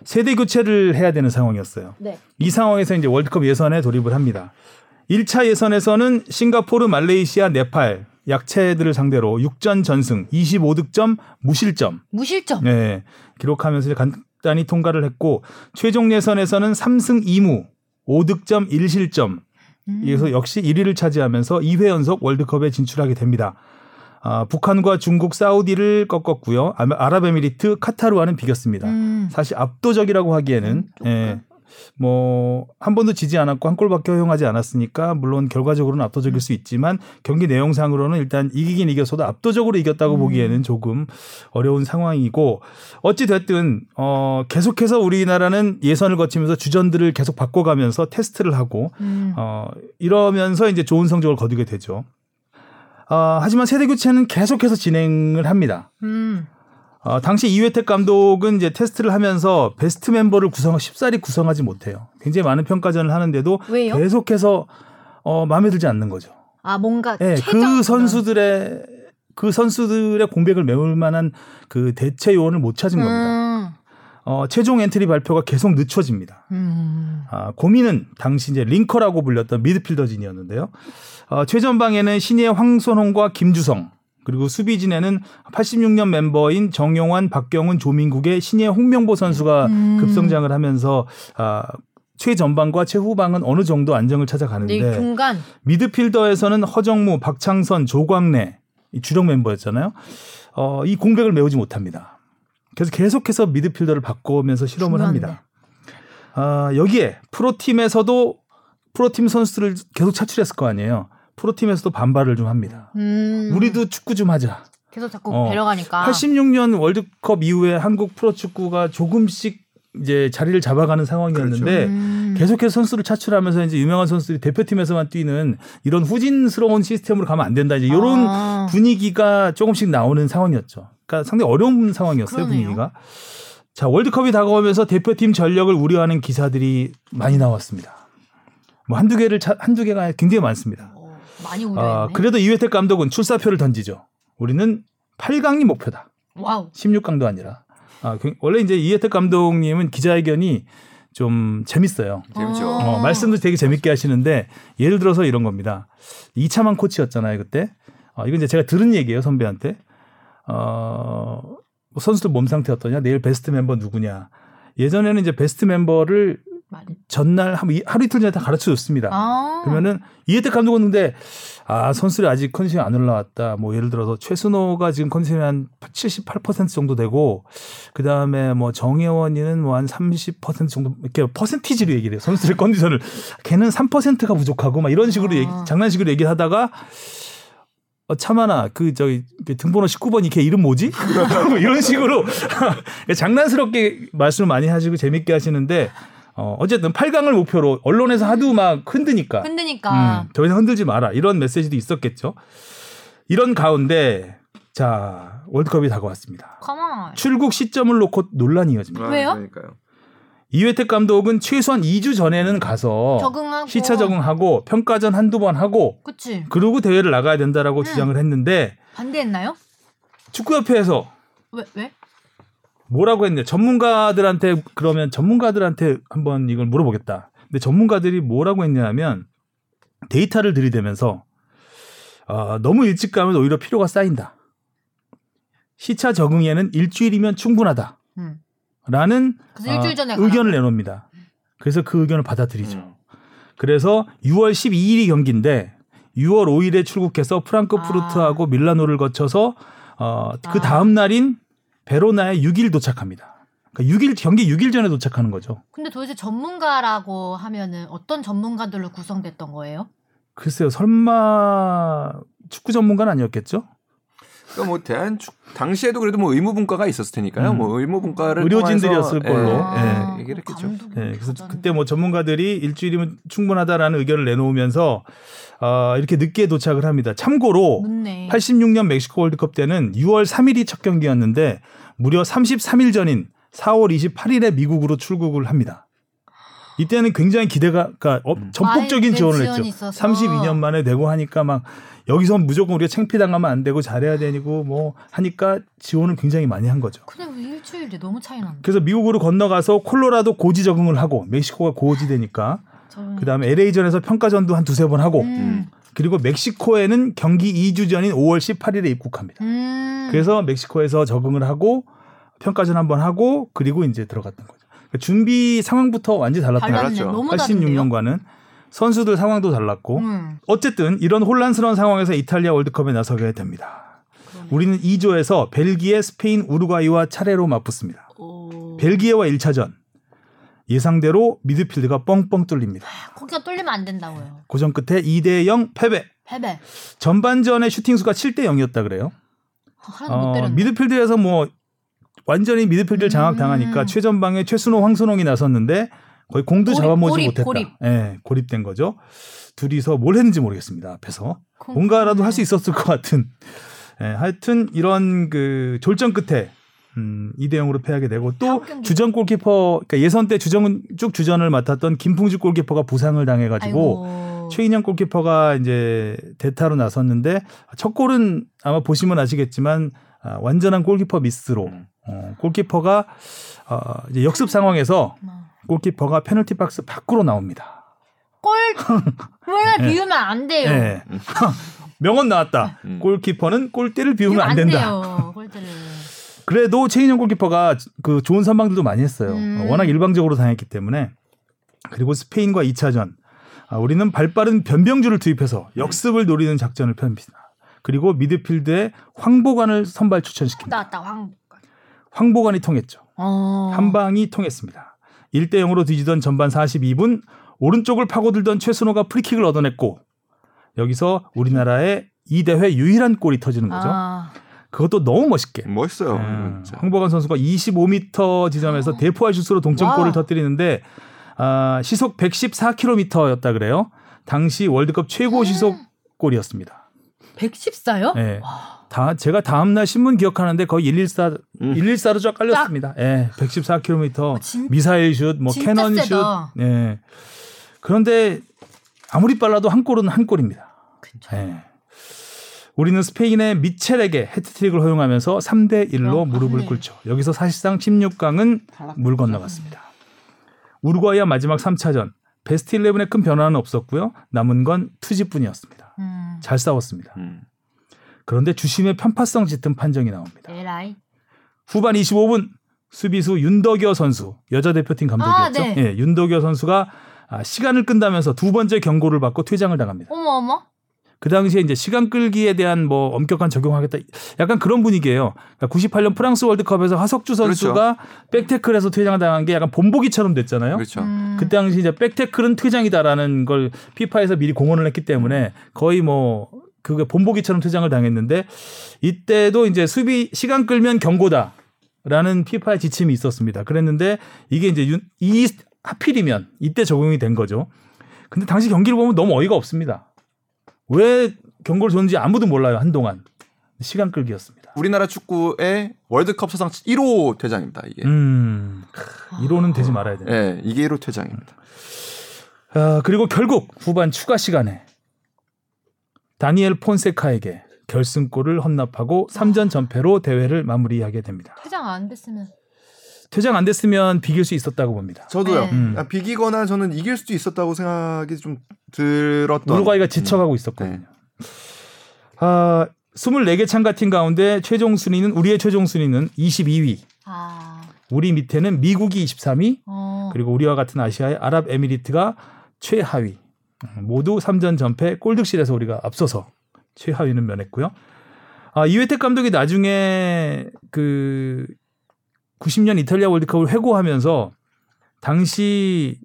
세대 교체를 해야 되는 상황이었어요. 네. 이 상황에서 이제 월드컵 예선에 돌입을 합니다. 1차 예선에서는 싱가포르, 말레이시아, 네팔 약체들을 상대로 6전 전승, 25득점, 무실점 무실점. 네, 기록하면서 이제 간단히 통과를 했고 최종 예선에서는 3승 2무, 5득점 1실점 음. 그래서 역시 1위를 차지하면서 2회 연속 월드컵에 진출하게 됩니다. 아, 북한과 중국, 사우디를 꺾었고요. 아- 아랍에미리트, 카타르와는 비겼습니다. 음. 사실 압도적이라고 하기에는 음, 또 예, 뭐 한 번도 지지 않았고 한 골밖에 허용하지 않았으니까 물론 결과적으로는 압도적일 수 있지만 경기 내용상으로는 일단 이기긴 이겼어도 압도적으로 이겼다고 음. 보기에는 조금 어려운 상황이고 어찌 됐든 어 계속해서 우리나라는 예선을 거치면서 주전들을 계속 바꿔가면서 테스트를 하고 음. 어 이러면서 이제 좋은 성적을 거두게 되죠. 어, 하지만 세대 교체는 계속해서 진행을 합니다. 음. 어, 당시 이회택 감독은 이제 테스트를 하면서 베스트 멤버를 구성 쉽사리 구성하지 못해요. 굉장히 많은 평가전을 하는데도 왜요? 계속해서 어, 마음에 들지 않는 거죠. 아 뭔가 예, 최종 그 선수들의 그 선수들의 공백을 메울 만한 그 대체 요원을 못 찾은 겁니다. 어, 최종 엔트리 발표가 계속 늦춰집니다. 음. 아, 고민은 당시 이제 linker라고 불렸던 미드필더 진이었는데요. 어, 최전방에는 신예 황선홍과 김주성 그리고 수비진에는 86년 멤버인 정용환, 박경훈, 조민국에 신예 홍명보 선수가 음. 급성장을 하면서 아, 최전방과 최후방은 어느 정도 안정을 찾아가는데 중간 미드필더에서는 허정무, 박창선, 조광래 이 주력 멤버였잖아요. 어, 이 공백을 메우지 못합니다. 그래서 계속해서 미드필더를 바꾸면서 실험을 중요한데. 합니다. 아, 여기에 프로팀에서도 프로팀 선수들을 계속 차출했을 거 아니에요. 프로팀에서도 반발을 좀 합니다. 음. 우리도 축구 좀 하자. 계속 자꾸 어. 데려가니까 86년 월드컵 이후에 한국 프로축구가 조금씩 이제 자리를 잡아가는 상황이었는데 음. 계속해서 선수를 차출하면서 이제 유명한 선수들이 대표팀에서만 뛰는 이런 후진스러운 시스템으로 가면 안 된다. 이제 이런 아. 분위기가 조금씩 나오는 상황이었죠. 그러니까 상당히 어려운 상황이었어요, 그러네요. 분위기가. 자, 월드컵이 다가오면서 대표팀 전력을 우려하는 기사들이 많이 나왔습니다. 뭐 한두 개를 차- 한두 개가 굉장히 많습니다. 어, 많이 아, 우려했네. 그래도 이회택 감독은 출사표를 던지죠. 우리는 8강이 목표다. wow. 16강도 아니라. 아, 그- 원래 이제 이회택 감독님은 기자회견이 좀 재밌어요. 재밌죠. 어, 말씀도 되게 재밌게 하시는데 예를 들어서 이런 겁니다. 이차만 코치였잖아요 그때. 어, 이건 이제 제가 들은 얘기예요 선배한테. 어, 뭐 선수들 몸 상태 어떠냐, 내일 베스트 멤버 누구냐. 예전에는 이제 베스트 멤버를. 전날 한- 하루 이틀 전에 다 가르쳐 줬습니다. 아. 그러면은 이혜택 감독은 근데 아 선수들이 아직 컨디션이 안 올라왔다. 뭐 예를 들어서 최순호가 지금 컨디션이 한 78% 정도 되고 그 다음에 뭐 정혜원이는 뭐 한 30% 정도 이렇게 퍼센티지로 얘기를 해요. 선수들의 컨디션을 걔는 3%가 부족하고 막 이런 식으로 아. 얘기, 장난식으로 얘기를 하다가 어, 참하나 그 저기 그 등번호 19번 이걔 이름 뭐지? 뭐 이런 식으로 장난스럽게 말씀을 많이 하시고 재밌게 하시는데 어, 어쨌든 8강을 목표로 언론에서 하도 막 흔드니까 흔드니까. 음, 더 이상 흔들지 마라 이런 메시지도 있었겠죠. 이런 가운데 자 월드컵이 다가왔습니다. 출국 시점을 놓고 논란이 이어집니다. 아, 왜요? 그러니까요. 이회택 감독은 최소한 2주 전에는 가서 적응하고. 시차 적응하고 평가전 한두 번 하고 그치. 그러고 대회를 나가야 된다라고 음. 주장을 했는데 반대했나요? 축구협회에서 왜 왜? 뭐라고 했냐 전문가들한테 그러면 전문가들한테 한번 이걸 물어보겠다. 근데 전문가들이 뭐라고 했냐면 데이터를 들이대면서 아, 너무 일찍 가면 오히려 피로가 쌓인다. 시차 적응에는 일주일이면 충분하다. 음. 라는 그래서 일주일 전에 의견을 내놓습니다. 그래서 그 의견을 받아들이죠. 음. 그래서 6월 12일이 경기인데 6월 5일에 출국해서 프랑크푸르트하고 밀라노를 거쳐서 어, 그 아. 다음 날인 베로나에 6일 도착합니다. 그러니까 6일 경기 6일 전에 도착하는 거죠. 근데 도대체 전문가라고 하면은 어떤 전문가들로 구성됐던 거예요? 글쎄요, 설마 축구 전문가는 아니었겠죠? 그러니까 뭐 대한 축 당시에도 그래도 뭐 의무분과가 있었을 테니까요. 음. 뭐 의무분과를 의료진들이었을 통해서, 걸로. 예, 예. 얘기를 했겠죠. 네, 그래서 그때 뭐 전문가들이 일주일이면 충분하다라는 의견을 내놓으면서 어, 이렇게 늦게 도착을 합니다. 참고로 묻네. 86년 멕시코 월드컵 때는 6월 3일이 첫 경기였는데 무려 33일 전인 4월 28일에 미국으로 출국을 합니다. 이때는 굉장히 기대가 그러니까 어, 전폭적인 지원을 지원이 했죠. 있어서. 32년 만에 되고 하니까 막 여기서 무조건 우리가 창피당하면 안 되고 잘해야 되고 뭐 하니까 지원을 굉장히 많이 한 거죠. 왜 일주일인데 너무 차이 난다. 그래서 미국으로 건너가서 콜로라도 고지 적응을 하고 멕시코가 고지 되니까 저는- 그다음에 LA전에서 평가전도 한 두세 번 하고 음. 그리고 멕시코에는 경기 2주 전인 5월 18일에 입국합니다. 음. 그래서 멕시코에서 적응을 하고 평가전 한 번 하고 그리고 이제 들어갔던 거죠. 그러니까 준비 상황부터 완전히 달랐던. 거죠. 달랐죠. 너무 다른데요? 86년과는 선수들 상황도 달랐고 음. 어쨌든 이런 혼란스러운 상황에서 이탈리아 월드컵에 나서게 됩니다. 그러네. 우리는 2조에서 벨기에, 스페인, 우루과이와 차례로 맞붙습니다. 오. 벨기에와 1차전 예상대로 미드필드가 뻥뻥 뚫립니다. 거기가 뚫리면 안 된다고요. 고전 끝에 2대 0 패배. 패배. 전반전의 슈팅 수가 7대 0이었다 그래요. 어, 때렸네. 미드필드에서 뭐 완전히 미드필드를 장악당하니까 음. 최전방에 최순호, 황순홍이 나섰는데 거의 공도 고립, 잡아먹지 고립, 못했다. 고립. 예, 고립된 거죠. 둘이서 뭘 했는지 모르겠습니다. 앞에서 뭔가라도 할수 있었을 것 같은. 예, 하여튼 이런 그 졸전 끝에 음, 2대 0으로 패하게 되고 또. 주전 골키퍼 그러니까 예선 때 주전 쭉 주전을 맡았던 김풍주 골키퍼가 부상을 당해 가지고. 최인영 골키퍼가 이제 대타로 나섰는데 첫 골은 아마 보시면 아시겠지만 아, 완전한 골키퍼 미스로 음. 어, 골키퍼가 어, 이제 역습 상황에서 어. 골키퍼가 페널티 박스 밖으로 나옵니다. 골 골을 비우면 안 돼요. 예. 명언 나왔다. 음. 골키퍼는 골대를 비우면 안 된다. 돼요. 골대를. 그래도 최인영 골키퍼가 그 좋은 선방들도 많이 했어요. 음. 어, 워낙 일방적으로 당했기 때문에 그리고 스페인과 2차전 아, 우리는 발빠른 변병주를 투입해서 역습을 노리는 작전을 펴니다. 그리고 미드필드에 황보관을 선발 추천시킵니다. 나왔다 황. 황보관이 통했죠. 어. 한 방이 통했습니다. 1대 0으로 뒤지던 전반 42분 오른쪽을 파고들던 최순호가 프리킥을 얻어냈고 여기서 우리나라의 이 대회 유일한 골이 터지는 거죠. 아. 그것도 너무 멋있게. 멋있어요. 음, 진짜. 황보관 선수가 25m 지점에서 대포할 슛으로 동점골을. 터뜨리는데 아, 시속 114km였다 그래요. 당시 월드컵 최고 시속 골이었습니다. 114요? 예. 다 제가 다음 날 신문 기억하는데 거의 114 음. 114로 쫙 깔렸습니다. 예. 114km 아, 진- 미사일 슛, 뭐 진짜 캐논 세다. 슛. 예. 그런데 아무리 빨라도 한 골은 한 골입니다. 그쵸. 예. 우리는 스페인의 미첼에게 해트트릭을 허용하면서 3대 1로 어, 무릎을 네. 꿇죠. 여기서 사실상 16강은 물 건너갔습니다. 우루과이와 마지막 3차전 베스트 11에 큰 변화는 없었고요. 남은 건 투지뿐이었습니다. 음. 잘 싸웠습니다. 음. 그런데 주심의 편파성 짙은 판정이 나옵니다. 에라이. 후반 25분 수비수 윤덕여 선수 여자 대표팀 감독이었죠. 아, 네. 예, 윤덕여 선수가 아, 시간을 끈다면서 두 번째 경고를 받고 퇴장을 당합니다. 어머 어머. 그 당시에 이제 시간 끌기에 대한 뭐 엄격한 적용하겠다. 약간 그런 분위기예요. 그러니까 98년 프랑스 월드컵에서 하석주 선수가 백태클에서 퇴장당한 게 약간 본보기처럼 됐잖아요. 그렇죠. 음. 그 당시 이제 백태클은 퇴장이다라는 걸 피파에서 미리 공언을 했기 때문에 거의 뭐 그게 본보기처럼 퇴장을 당했는데 이때도 이제 수비 시간 끌면 경고다 라는 피파의 지침이 있었습니다. 그랬는데 이게 이제 윤- 이 하필이면 이때 적용이 된 거죠. 근데 당시 경기를 보면 너무 어이가 없습니다. 왜 경고를 줬는지 아무도 몰라요 한동안 시간 끌기였습니다. 우리나라 축구의 월드컵 사상 1호 퇴장입니다. 이게. 음, 크, 이로는 되지 말아야 돼. 예, 이게 1호 퇴장입니다. 아, 그리고 결국 후반 추가 시간에 다니엘 폰세카에게 결승골을 헌납하고 3전 전패로 대회를 마무리하게 됩니다. 퇴장 안 됐으면. 퇴장 안 됐으면 비길 수 있었다고 봅니다. 저도요. 네. 음. 아, 비기거나 저는 이길 수도 있었다고 생각이 좀 들었던. 우루과이가 지쳐가고 있었거든요. 네. 아, 24개 참가팀 가운데 최종 순위는 우리의 최종 순위는 22위. 아. 우리 밑에는 미국이 23위, 어. 그리고 우리와 같은 아시아의 아랍에미리트가 최하위. 음, 모두 3전 전패 골득실에서 우리가 앞서서 최하위는 면했고요. 아, 이회택 감독이 나중에 그 90년 이탈리아 월드컵을 회고하면서 당시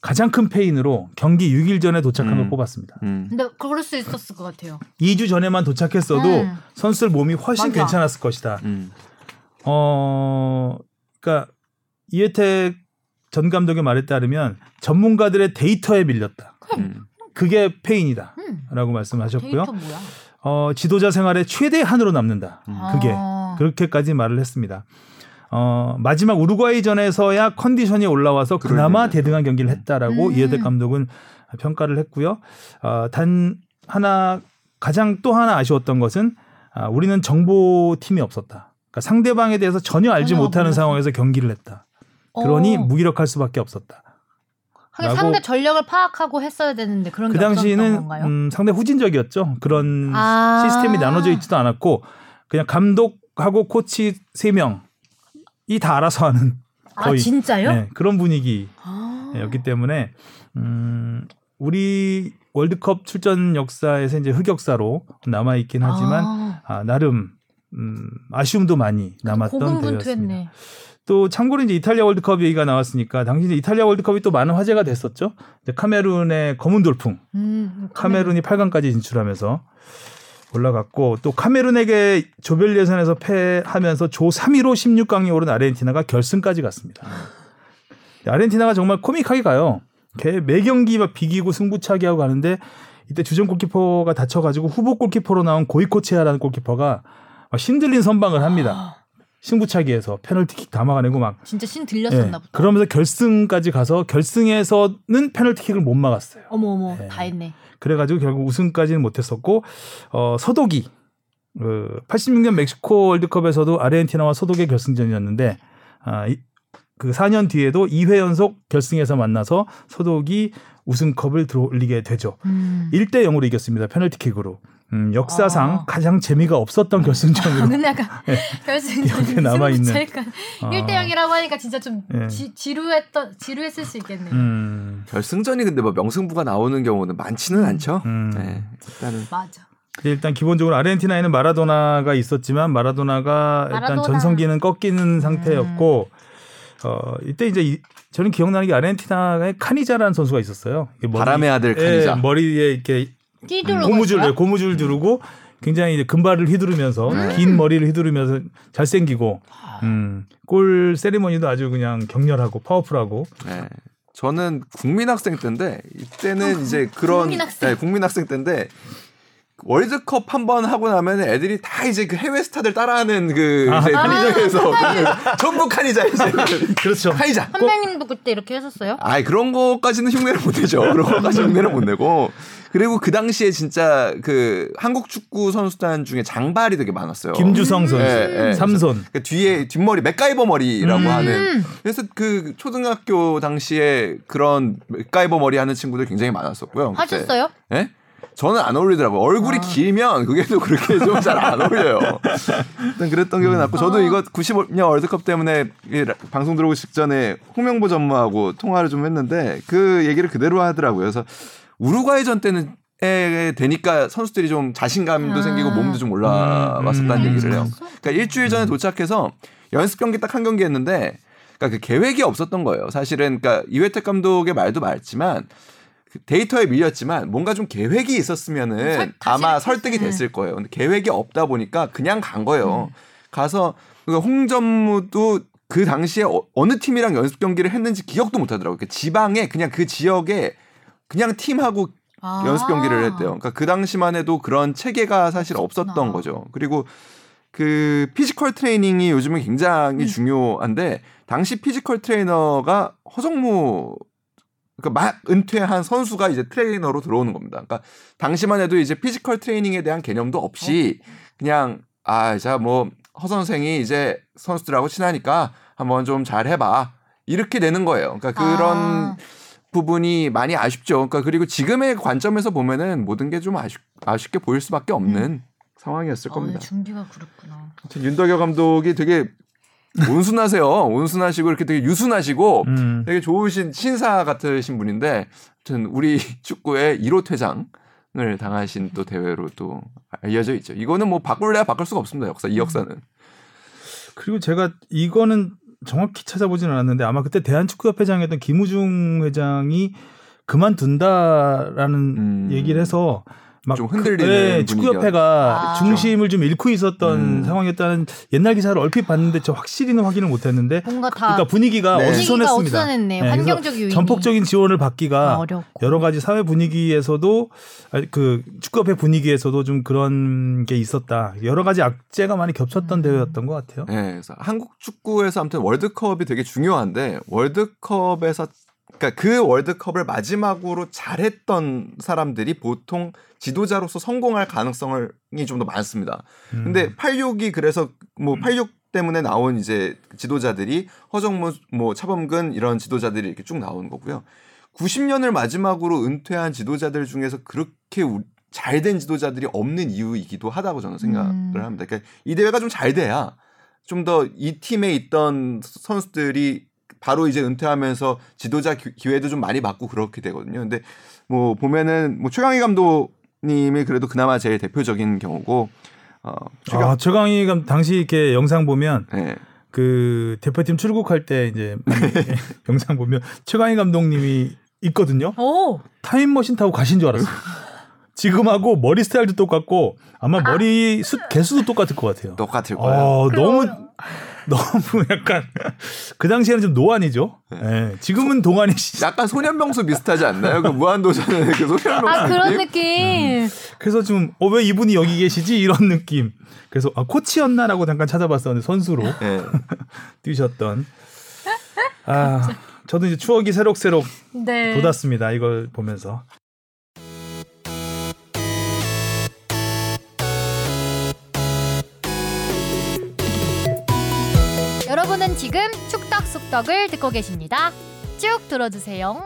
가장 큰 페인으로 경기 6일 전에 도착한 걸 음. 뽑았습니다. 음. 근데 그럴 수 있었을 것 같아요. 2주 전에만 도착했어도 음. 선수들 몸이 훨씬 맞아. 괜찮았을 것이다. 음. 어, 그러니까 이혜택 전 감독의 말에 따르면 전문가들의 데이터에 밀렸다. 음. 그게 페인이다. 음. 라고 말씀하셨고요. 데이터 뭐야? 어, 지도자 생활의 최대 한으로 남는다. 그게 아. 그렇게까지 말을 했습니다. 어, 마지막 우루과이전에서야 컨디션이 올라와서 그나마. 대등한 경기를 했다라고 음. 이혜택 감독은 평가를 했고요. 어, 단 하나 가장 또 하나 아쉬웠던 것은 아, 우리는 정보팀이 없었다. 그러니까 상대방에 대해서 전혀 알지 전혀 못하는 몰랐어. 상황에서 경기를 했다. 그러니 어. 무기력할 수밖에 없었다. 하긴 상대 전력을 파악하고 했어야 되는데 그런 그게 없었던 당시에는 건가요? 음, 상당히 후진적이었죠. 그런 아. 시스템이 나눠져 있지도 않았고 그냥 감독하고 코치 세명 이 다 알아서 하는 아 거의 진짜요? 네, 그런 분위기였기 아. 때문에 음, 우리 월드컵 출전 역사에서 이제 흑역사로 남아 있긴 하지만 아. 아, 나름 음, 아쉬움도 많이 남았던 대회였습니다. 또 참고로 이제 이탈리아 월드컵 얘기가 나왔으니까 당시 이제 이탈리아 월드컵이 또 많은 화제가 됐었죠. 카메룬의 검은 돌풍, 음, 카메룬이 8강까지 진출하면서 올라갔고 또 카메룬에게 조별 예선에서 패하면서 조 3위로 16강에 오른 아르헨티나가 결승까지 갔습니다. 아르헨티나가 정말 코믹하게 가요. 걔 매 경기 막 비기고 승부차기 하고 가는데 이때 주전 골키퍼가 다쳐가지고 후보 골키퍼로 나온 고이코체아라는 골키퍼가 막 신들린 선방을 합니다. 승부차기에서 페널티킥 다 막아내고 막 진짜 신 예, 들렸었나 보다. 그러면서 결승까지 가서 결승에서는 페널티킥을 못 막았어요. 어머 어머 네. 다 했네. 그래가지고 결국 우승까지는 못했었고 어, 서독이 그 86년 멕시코 월드컵에서도 아르헨티나와 서독의 결승전이었는데 아, 이, 그 4년 뒤에도 2회 연속 결승에서 만나서 서독이 우승컵을 들어올리게 되죠. 음. 1대 0으로 이겼습니다. 페널티킥으로. 음, 역사상 아. 가장 재미가 없었던 결승전으로 근데 약간 결승전 기억에 남아 있는. 승부차니까 아. 1대 0이라고 하니까 진짜 좀 예. 지, 지루했던 지루했을 수 있겠네요. 음, 결승전이 근데 뭐 명승부가 나오는 경우는 많지는 않죠. 음. 네, 일단은 맞아. 일단 기본적으로 아르헨티나에는 마라도나가 있었지만 마라도나가 일단 마라도나. 전성기는 꺾이는 상태였고 어 이때 이제 이- 저는 기억나는 게 아르헨티나에 카니자라는 선수가 있었어요. 머리- 바람의 아들 예, 카니자. 머리에 이렇게 고 고무줄 있어요? 고무줄 두르고 굉장히 이제 금발을 휘두르면서 네. 긴 머리를 휘두르면서 잘생기고 음, 골 세리머니도 아주 그냥 격렬하고 파워풀하고 네. 저는 국민학생 때인데 이때는 이제 그런 어, 국민학생. 네, 국민학생 때인데 월드컵 한 번 하고 나면 애들이 다 이제 그 해외 스타들 따라하는 그 아. 이제 아. 편의점에서 그 전부 카니자 이제 그렇죠. 카니자. 선배님도 그때 이렇게 했었어요? 아이 그런 거까지는 흉내를 못 내죠. 그런 거까지 흉내를 못 내고 그리고 그 당시에 진짜 그 한국 축구 선수단 중에 장발이 되게 많았어요. 김주성 선수 예, 예. 삼손 그 뒤에 뒷머리 맥가이버 머리라고 음. 하는 그래서 그 초등학교 당시에 그런 맥가이버 머리 하는 친구들 굉장히 많았었고요. 그때. 하셨어요? 예? 저는 안 어울리더라고요. 얼굴이 아. 길면 그게 또 그렇게 좀 잘 안 어울려요. 일단 그랬던 기억이 났고 저도 아. 이거 95년 월드컵 때문에 방송 들어오기 직전에 홍명보 전무하고 통화를 좀 했는데 그 얘기를 그대로 하더라고요. 그래서 우루과이전 때는 에 되니까 선수들이 좀 자신감도 아. 생기고 몸도 좀 올라왔었다는 음. 얘기를 해요. 그러니까 일주일 전에 도착해서 연습 경기 딱 한 경기 했는데 그러니까 그 계획이 없었던 거예요. 사실은 그러니까 이회택 감독의 말도 맞지만 그 데이터에 밀렸지만 뭔가 좀 계획이 있었으면은 설- 아마 설득이 네. 됐을 거예요. 근데 계획이 없다 보니까 그냥 간 거예요. 가서 그러니까 홍전무도 그 당시에 어느 팀이랑 연습 경기를 했는지 기억도 못 하더라고요. 그 지방에 그냥 그 지역에 그냥 팀하고 아. 연습 경기를 했대요. 그러니까 그 당시만 해도 그런 체계가 사실 없었던. 거죠. 그리고 그 physical 트레이닝이 요즘은 굉장히 음. 중요한데 당시 physical 트레이너가 허정무 그러니까 막 은퇴한 선수가 이제 트레이너로 들어오는 겁니다. 그러니까 당시만 해도 이제 physical 트레이닝에 대한 개념도 없이 그냥 아, 자 뭐 허 선생이 이제 선수들하고 친하니까 한번 좀 잘 해봐 이렇게 되는 거예요. 그러니까 그런 아. 부분이 많이 아쉽죠. 그러니까 그리고 지금의 관점에서 보면은 모든 게 좀 아쉽, 아쉽게 보일 수밖에 없는 상황이었을 어, 겁니다. 준비가 그렇구나. 하여튼 윤덕여 감독이 되게 온순하세요. 온순하시고 이렇게 되게 유순하시고 음. 되게 좋으신 신사 같으신 분인데 아무튼 우리 축구의 1호 퇴장을 당하신 또 대회로 또 알려져 있죠. 이거는 뭐 바꿀래야 바꿀 수가 없습니다. 역사 이 역사는. 그리고 제가 이거는 정확히 찾아보지는 않았는데 아마 그때 대한축구협회장이었던 김우중 회장이 그만둔다라는 음. 얘기를 해서 막 좀 흔들리는 그, 예, 분위기가. 축구협회가 아. 중심을 좀 잃고 있었던 음. 상황이었다는 옛날 기사를 얼핏 봤는데 저 확실히는 확인을 못했는데 뭔가 다 그러니까 분위기가 네. 분위기가 어수선했습니다. 어수선했네. 네, 환경적 요인이 전폭적인 지원을 받기가 아, 어렵고. 여러 가지 사회 분위기에서도 그 축구협회 분위기에서도 좀 그런 게 있었다. 여러 가지 악재가 많이 겹쳤던 대회였던 것 같아요. 네, 그래서 한국 축구에서 아무튼 월드컵이 되게 중요한데 월드컵에서 그러니까 그 월드컵을 마지막으로 잘했던 사람들이 보통 지도자로서 성공할 가능성이 좀 더 많습니다. 음. 근데 86이 그래서 뭐86 때문에 나온 이제 지도자들이 허정무, 뭐 차범근 이런 지도자들이 이렇게 쭉 나오는 거고요. 90년을 마지막으로 은퇴한 지도자들 중에서 그렇게 잘 된 지도자들이 없는 이유이기도 하다고 저는 생각을 음. 합니다. 그러니까 이 대회가 좀 잘 돼야 좀 더 이 팀에 있던 선수들이 바로 이제 은퇴하면서 지도자 기- 기회도 좀 많이 받고 그렇게 되거든요. 근데 뭐 보면은 뭐 최강희 감독 님이 그래도 그나마 제일 대표적인 경우고 어 최강 아, 최강희 감 당시 이렇게 영상 보면 네. 그 대표팀 출국할 때 이제 영상 보면 최강희 감독님이 있거든요. 오 타임머신 타고 가신 줄 알았어요. 지금하고 머리 스타일도 똑같고 아마 머리 숱 개수도 똑같을 것 같아요. 똑같을 거예요. 어, 너무 너무 약간 그 당시에는 좀 노안이죠. 예, 지금은 동안이시. 약간 소년명수 비슷하지 않나요? 그 무한도전의 그 소년명수 아 그런 느낌? 느낌. 그래서 좀 어 왜 이분이 여기 계시지 이런 느낌. 그래서 아 코치였나라고 잠깐 찾아봤었는데 선수로 예. 뛰셨던. 아 저도 이제 추억이 새록새록 네. 돋았습니다. 이걸 보면서. 여러분은 지금 축덕 속덕을 듣고 계십니다. 쭉 들어주세요.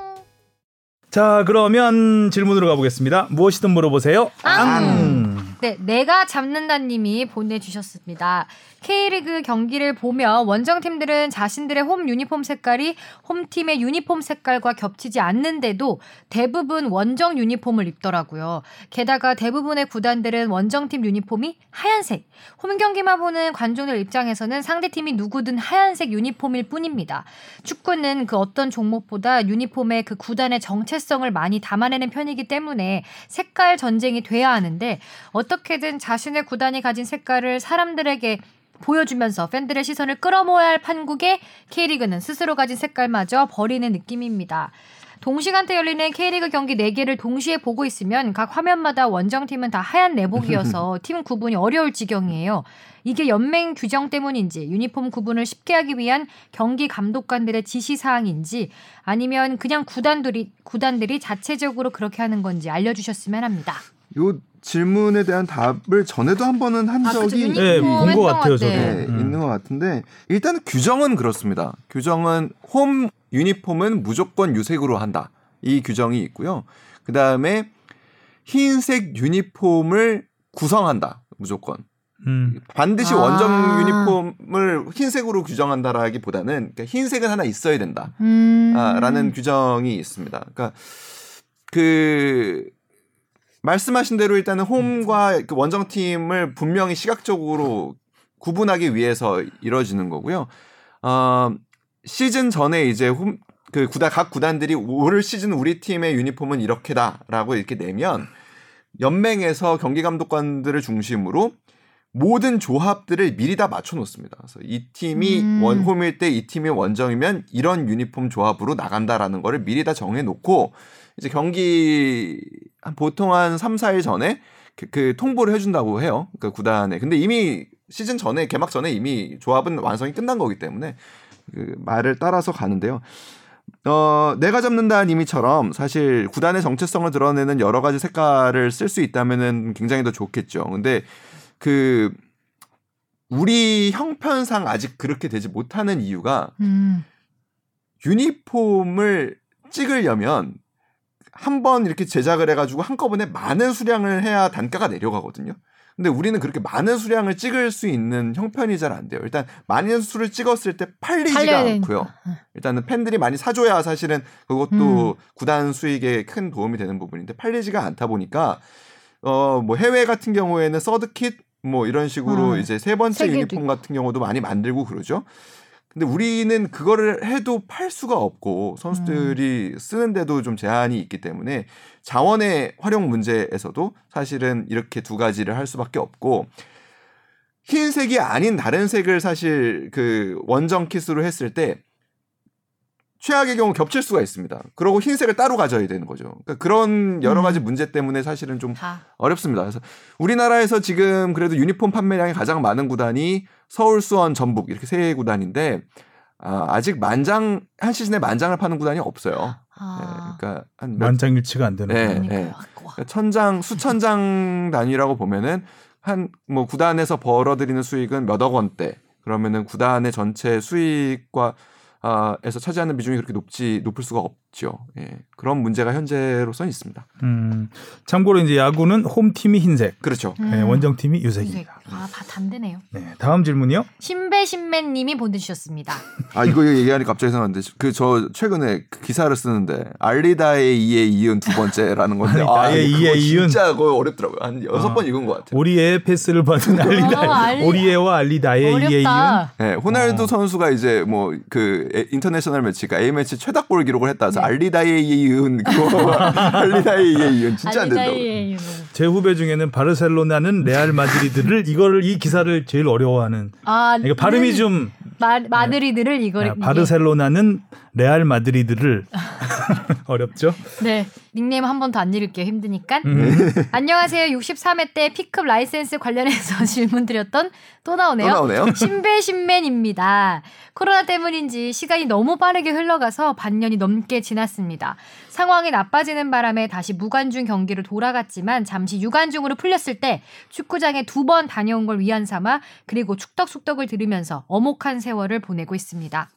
자 그러면 질문으로 가보겠습니다. 무엇이든 물어보세요. 앙. 네, 내가 잡는다님이 보내주셨습니다. K리그 경기를 보며 원정팀들은 자신들의 홈 유니폼 색깔이 홈팀의 유니폼 색깔과 겹치지 않는데도 대부분 원정 유니폼을 입더라고요. 게다가 대부분의 구단들은 원정팀 유니폼이 하얀색. 홈 경기만 보는 관중들 입장에서는 상대팀이 누구든 하얀색 유니폼일 뿐입니다. 축구는 그 어떤 종목보다 유니폼의 그 구단의 정체성을 많이 담아내는 편이기 때문에 색깔 전쟁이 돼야 하는데 어 떻게든 자신의 구단이 가진 색깔을 사람들에게 보여주면서 팬들의 시선을 끌어모아야 할 판국에 K리그는 스스로 가진 색깔마저 버리는 느낌입니다. 동시간대 열리는 K리그 경기 4개를 동시에 보고 있으면 각 화면마다 원정팀은 다 하얀 내복이어서 팀 구분이 어려울 지경이에요. 이게 연맹 규정 때문인지 유니폼 구분을 쉽게 하기 위한 경기 감독관들의 지시 사항인지 아니면 그냥 구단들이 구단들이 자체적으로 그렇게 하는 건지 알려 주셨으면 합니다. 요 질문에 대한 답을 전에도 한 번은 한 아. 적이 네, 본것 같아요, 것 저도. 네, 음. 있는 것 같은데 일단 규정은 그렇습니다. 규정은 홈 유니폼은 무조건 유색으로 한다. 이 규정이 있고요. 그 다음에 흰색 유니폼을 구성한다. 무조건. 음. 반드시 아. 원정 유니폼을 흰색으로 규정한다라기보다는 그러니까 흰색은 하나 있어야 된다. 음. 아, 라는 규정이 있습니다. 그러니까 그 말씀하신 대로 일단은 홈과 그 원정팀을 분명히 시각적으로 구분하기 위해서 이루어지는 거고요. 어, 시즌 전에 이제 홈, 그 구단 각 구단들이 올 시즌 우리 팀의 유니폼은 이렇게다라고 이렇게 내면 연맹에서 경기 감독관들을 중심으로 모든 조합들을 미리 다 맞춰 놓습니다. 그래서 이 팀이 음. 원홈일 때 이 팀이 원정이면 이런 유니폼 조합으로 나간다라는 거를 미리 다 정해 놓고 이제 경기 한 보통 한 3, 4일 전에 그, 그 통보를 해준다고 해요. 그 구단에. 근데 이미 시즌 전에 개막 전에 이미 조합은 완성이 끝난 거기 때문에 그 말을 따라서 가는데요. 어, 내가 잡는다 님이처럼 사실 구단의 정체성을 드러내는 여러 가지 색깔을 쓸 수 있다면은 굉장히 더 좋겠죠. 근데 그 우리 형편상 아직 그렇게 되지 못하는 이유가 음. 유니폼을 찍으려면 한 번 이렇게 제작을 해가지고 한꺼번에 많은 수량을 해야 단가가 내려가거든요. 근데 우리는 그렇게 많은 수량을 찍을 수 있는 형편이 잘 안 돼요. 일단 많은 수를 찍었을 때 팔리지가 않고요. 일단은 팬들이 많이 사줘야 사실은 그것도 구단 수익에 큰 도움이 되는 부분인데 팔리지가 않다 보니까 어 뭐 해외 같은 경우에는 서드킷 뭐 이런 식으로 음. 이제 세 번째 유니폼 같은 경우도 많이 만들고 그러죠. 근데 우리는 그거를 해도 팔 수가 없고 선수들이 쓰는데도 좀 제한이 있기 때문에 자원의 활용 문제에서도 사실은 이렇게 두 가지를 할 수밖에 없고 흰색이 아닌 다른 색을 사실 그 원정 킷으로 했을 때 최악의 경우 겹칠 수가 있습니다. 그러고 흰색을 따로 가져야 되는 거죠. 그러니까 그런 여러 가지 문제 때문에 사실은 좀 다. 어렵습니다. 그래서 우리나라에서 지금 그래도 유니폼 판매량이 가장 많은 구단이 서울, 수원, 전북 이렇게 세 구단인데 아, 아직 만장 한 시즌에 만장을 파는 구단이 없어요. 네, 아. 그러니까 한 몇, 만장일치가 안 되는. 네, 네. 그러니까요. 네. 와. 그러니까 천장 수천 장 단위라고 보면은 한 뭐 구단에서 벌어들이는 수익은 몇억 원대 그러면은 구단의 전체 수익과 아, 에서 차지하는 비중이 그렇게 높지 높을 수가 없죠. 예. 그런 문제가 현재로서는 있습니다. 음, 참고로 이제 야구는 홈팀이 흰색, 그렇죠. 음. 네, 원정팀이 유색. 유색입니다. 아, 다 단대네요. 네, 다음 질문이요. 신배 신배님이 보내주셨습니다. 아 이거 얘기하니까 갑자기 생각났는데 그 저 최근에 그 기사를 쓰는데 알리다의 이에 이은 두 번째라는 건데 아 이에 이은? 진짜 그거 어렵더라고요 한 여섯 아. 번 읽은 것 같아요. 오리의 패스를 받은 알리다, 알리- 오리에와 알리다의 이에 이은. 네, 호날두 어. 선수가 이제 뭐그 international match, 그러니까 A 매치 최다골 기록을 했다. 그래서 알리다이에 이은 그거 알리다이에 이은 진짜 안 된다고. 제 후배 중에는 바르셀로나는 레알 마드리드를 이거를 이 기사를 제일 어려워하는. 아, 그러니까 발음이 는좀 마, 마드리드를 이걸 아, 바르셀로나는 레알 마드리드를 어렵죠. 네 닉네임 한 번 더 안 읽을게요. 힘드니까. 음. 안녕하세요. 63회 때 P급 라이센스 관련해서 질문 드렸던 또 나오네요. 또 나오네요. 신배신맨입니다. 코로나 때문인지 시간이 너무 빠르게 흘러가서 반년이 넘게 지났습니다. 상황이 나빠지는 바람에 다시 무관중 경기로 돌아갔지만 잠시 유관중으로 풀렸을 때 축구장에 두 번 다녀온 걸 위안 삼아 그리고 축덕숙덕을 들으면서 어목한 세월을 보내고 있습니다.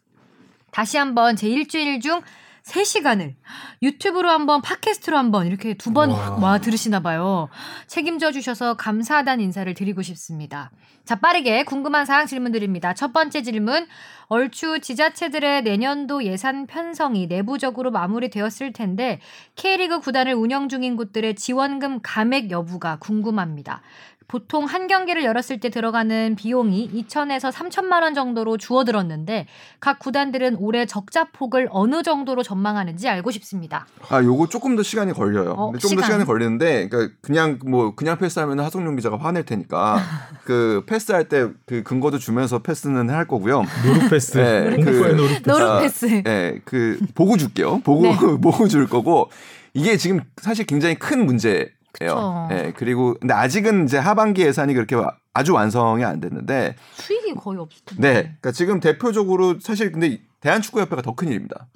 다시 한번 제 일주일 중 3시간을 유튜브로 한번 팟캐스트로 한번 이렇게 두 번 와 들으시나 봐요. 책임져 주셔서 감사하다는 인사를 드리고 싶습니다. 자, 빠르게 궁금한 사항 질문 드립니다. 첫 번째 질문. 얼추 지자체들의 내년도 예산 편성이 내부적으로 마무리되었을 텐데 K리그 구단을 운영 중인 곳들의 지원금 감액 여부가 궁금합니다. 보통 한 경기를 열었을 때 들어가는 비용이 2천에서 3천만 원 정도로 주어들었는데 각 구단들은 올해 적자 폭을 어느 정도로 전망하는지 알고 싶습니다. 아, 요거 조금 더 시간이 걸려요. 어, 근데 조금 시간. 더 시간이 걸리는데, 그러니까 그냥 뭐 그냥 패스하면 하성룡 기자가 화낼 테니까 그 패스할 때 그 근거도 주면서 패스는 할 거고요. no look 패스. 네, 그- no look 패스. no look 패스. 네, 그 보고 줄게요. 보고 네. 보고 줄 거고 이게 지금 사실 굉장히 큰 문제 예요. 그쵸. 네, 그리고 근데 아직은 이제 하반기 예산이 그렇게 와- 아주 완성이 안 됐는데, 수익이 거의 없을 텐데. 네, 그러니까 지금 대표적으로 사실 근데 대한축구협회가 더 큰 일입니다.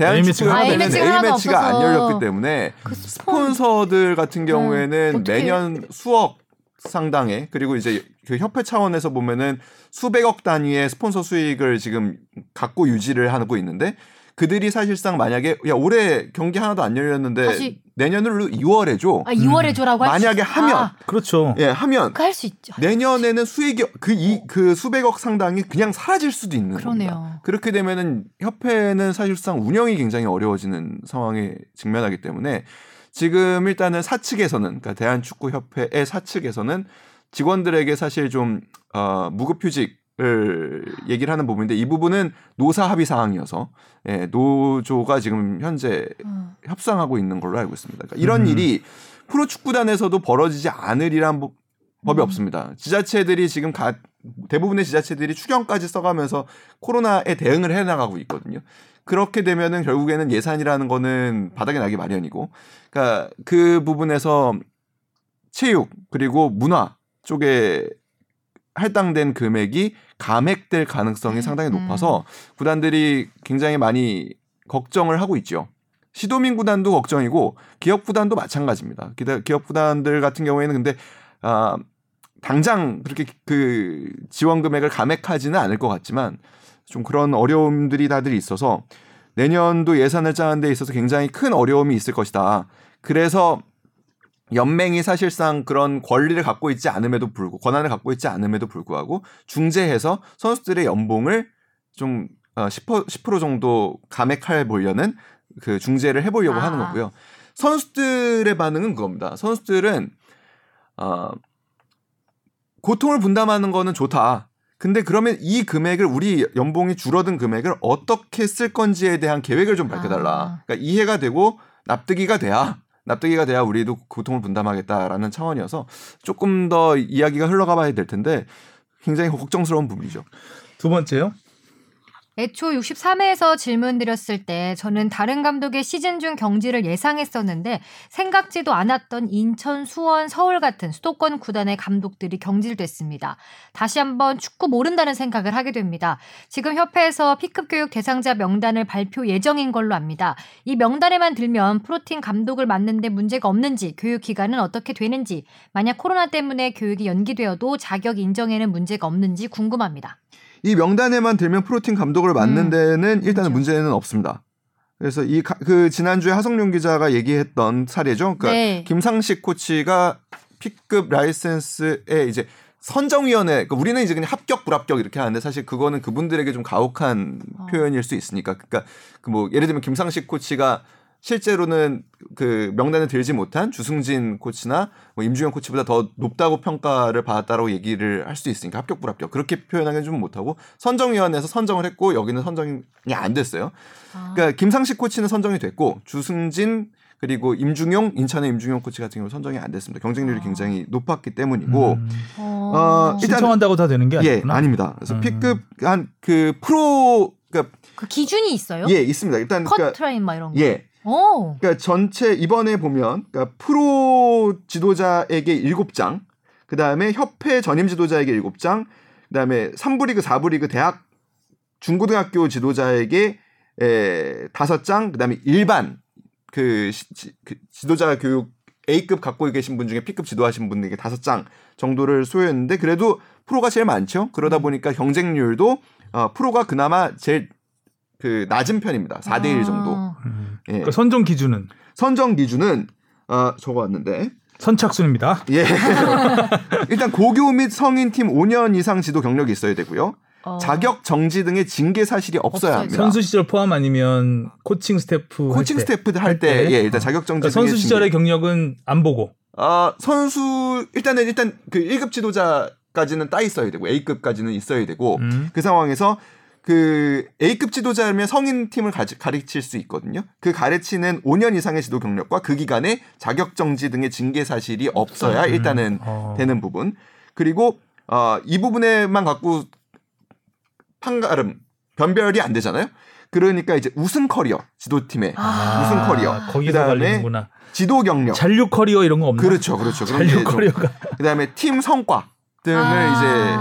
A매치가 대한축구협회는. A 매치가 안 없어서. 열렸기 때문에 그 스폰 스폰서들 같은 경우에는 어떻게- 매년 수억 상당의 그리고 이제 그 협회 차원에서 보면은 수백억 단위의 스폰서 수익을 지금 갖고 유지를 하고 있는데 그들이 사실상 만약에 야 올해 경기 하나도 안 열렸는데 다시- 내년으로 2월에 줘 아 2월에 줘라고 할 수- 만약에 하면 아, 그렇죠. 예 하면 그 할 수 있죠. 내년에는 수익이 그이그 수백억 상당이 그냥 사라질 수도 있는 그러네요. 겁니다. 그렇게 되면은 협회는 사실상 운영이 굉장히 어려워지는 상황에 직면하기 때문에 지금 일단은 사측에서는 그러니까 대한축구협회의 사측에서는 직원들에게 사실 좀 어, 무급휴직을 얘기를 하는 부분인데 이 부분은 노사 합의 사항이어서 예, 노조가 지금 현재 음. 협상하고 있는 걸로 알고 있습니다. 그러니까 이런 음. 일이 프로 축구단에서도 벌어지지 않으리란 법- 법이 음. 없습니다. 지자체들이 지금 가, 대부분의 지자체들이 추경까지 써가면서 코로나에 대응을 해나가고 있거든요. 그렇게 되면은 결국에는 예산이라는 거는 바닥에 나기 마련이고, 그러니까 그 부분에서 체육 그리고 문화 쪽에 할당된 금액이 감액될 가능성이 상당히 음. 높아서 구단들이 굉장히 많이 걱정을 하고 있죠. 시도민 구단도 걱정이고 기업 구단도 마찬가지입니다. 기업 구단들 같은 경우에는 근데 아 당장 그렇게 그 지원 금액을 감액하지는 않을 것 같지만 좀 그런 어려움들이 다들 있어서 내년도 예산을 짜는 데 있어서 굉장히 큰 어려움이 있을 것이다. 그래서 연맹이 사실상 그런 권리를 갖고 있지 않음에도 불구하고 권한을 갖고 있지 않음에도 불구하고 중재해서 선수들의 연봉을 좀 어, 10%, 10% 정도 감액해 보려는 그 중재를 해보려고 아. 하는 거고요. 선수들의 반응은 그겁니다. 선수들은 어, 고통을 분담하는 거는 좋다. 근데 그러면 이 금액을 우리 연봉이 줄어든 금액을 어떻게 쓸 건지에 대한 계획을 좀 밝혀달라. 아. 그러니까 이해가 되고 납득이가 돼야 납득이가 돼야 우리도 고통을 분담하겠다라는 차원이어서 조금 더 이야기가 흘러가 봐야 될 텐데 굉장히 걱정스러운 부분이죠. 두 번째요. 애초 63회에서 질문 드렸을 때 저는 다른 감독의 시즌 중 경지를 예상했었는데 생각지도 않았던 인천, 수원, 서울 같은 수도권 구단의 감독들이 경질됐습니다. 다시 한번 축구 모른다는 생각을 하게 됩니다. 지금 협회에서 P급 교육 대상자 명단을 발표 예정인 걸로 압니다. 이 명단에만 들면 프로팀 감독을 맡는데 문제가 없는지 교육 기간은 어떻게 되는지 만약 코로나 때문에 교육이 연기되어도 자격 인정에는 문제가 없는지 궁금합니다. 이 명단에만 들면 프로팀 감독을 맡는 음, 데는 일단은 그렇죠. 문제는 없습니다. 그래서 이 그 지난주에 하성룡 기자가 얘기했던 사례죠. 그러니까 네. 김상식 코치가 P급 라이센스에 이제 선정위원회, 그러니까 우리는 이제 그냥 합격 불합격 이렇게 하는데 사실 그거는 그분들에게 좀 가혹한 어. 표현일 수 있으니까, 그러니까 그 뭐 예를 들면 김상식 코치가 실제로는 그 명단에 들지 못한 주승진 코치나 뭐 임주영 코치보다 더 높다고 평가를 받았다라고 얘기를 할 수 있으니까 합격 불합격 그렇게 표현하기는 좀 못하고 선정위원회에서 선정을 했고 여기는 선정이 안 됐어요. 아. 그러니까 김상식 코치는 선정이 됐고 주승진 그리고 임중용 인천의 임중용 코치 같은 경우 선정이 안 됐습니다. 경쟁률이 아. 굉장히 높았기 때문이고 음. 어, 어, 일단- 신청한다고 다 되는 게예 아니구나. 아닙니다. 그래서 음. P급 한 그 프로 그러니까 그 기준이 있어요? 예 있습니다. 일단 컷 그러니까 커트라인 막 이런 거. 예 오. 그러니까 전체 이번에 보면 그러니까 프로 지도자에게 7장, 그 다음에 협회 전임 지도자에게 7장, 그 다음에 3부 리그, 4부 리그 대학 중고등학교 지도자에게 에, 5장, 그 다음에 일반 그, 시, 지, 그 지도자 교육 A급 갖고 계신 분 중에 B급 지도하신 분에게 5장 정도를 소요했는데 그래도 프로가 제일 많죠. 그러다 보니까 경쟁률도 어, 프로가 그나마 제일 그 낮은 편입니다. 4대 1 정도. 아. 음. 예. 그러니까 선정 기준은 선정 기준은 어, 적어왔는데 선착순입니다. 예 일단 고교 및 성인 팀 5년 이상 지도 경력이 있어야 되고요 어. 자격 정지 등의 징계 사실이 없어야 없어야죠. 합니다. 선수 시절 포함 아니면 코칭 스태프 코칭. 스태프 할할때 때? 예, 일단 어. 자격 정지 그러니까 선수 시절의 징계. 경력은 안 보고 아 선수 일단은 일단 그 1급 지도자까지는 따 있어야 되고 A급까지는 있어야 되고 음. 그 상황에서 그 A급 지도자면 성인 팀을 가르, 가르칠 수 있거든요. 그 가르치는 5년 이상의 지도 경력과 그 기간에 자격 정지 등의 징계 사실이 없어야 일단은 어. 되는 부분. 그리고 어, 이 부분에만 갖고 판가름 변별이 안 되잖아요. 그러니까 이제 우승 커리어 지도팀의 아. 우승 커리어 거기서 그다음에 갈리는구나. 지도 경력 잔류 커리어 이런 거 없나? 그렇죠, 그렇죠. 잔류 좀- 커리어가 그다음에 팀 성과 등을 아.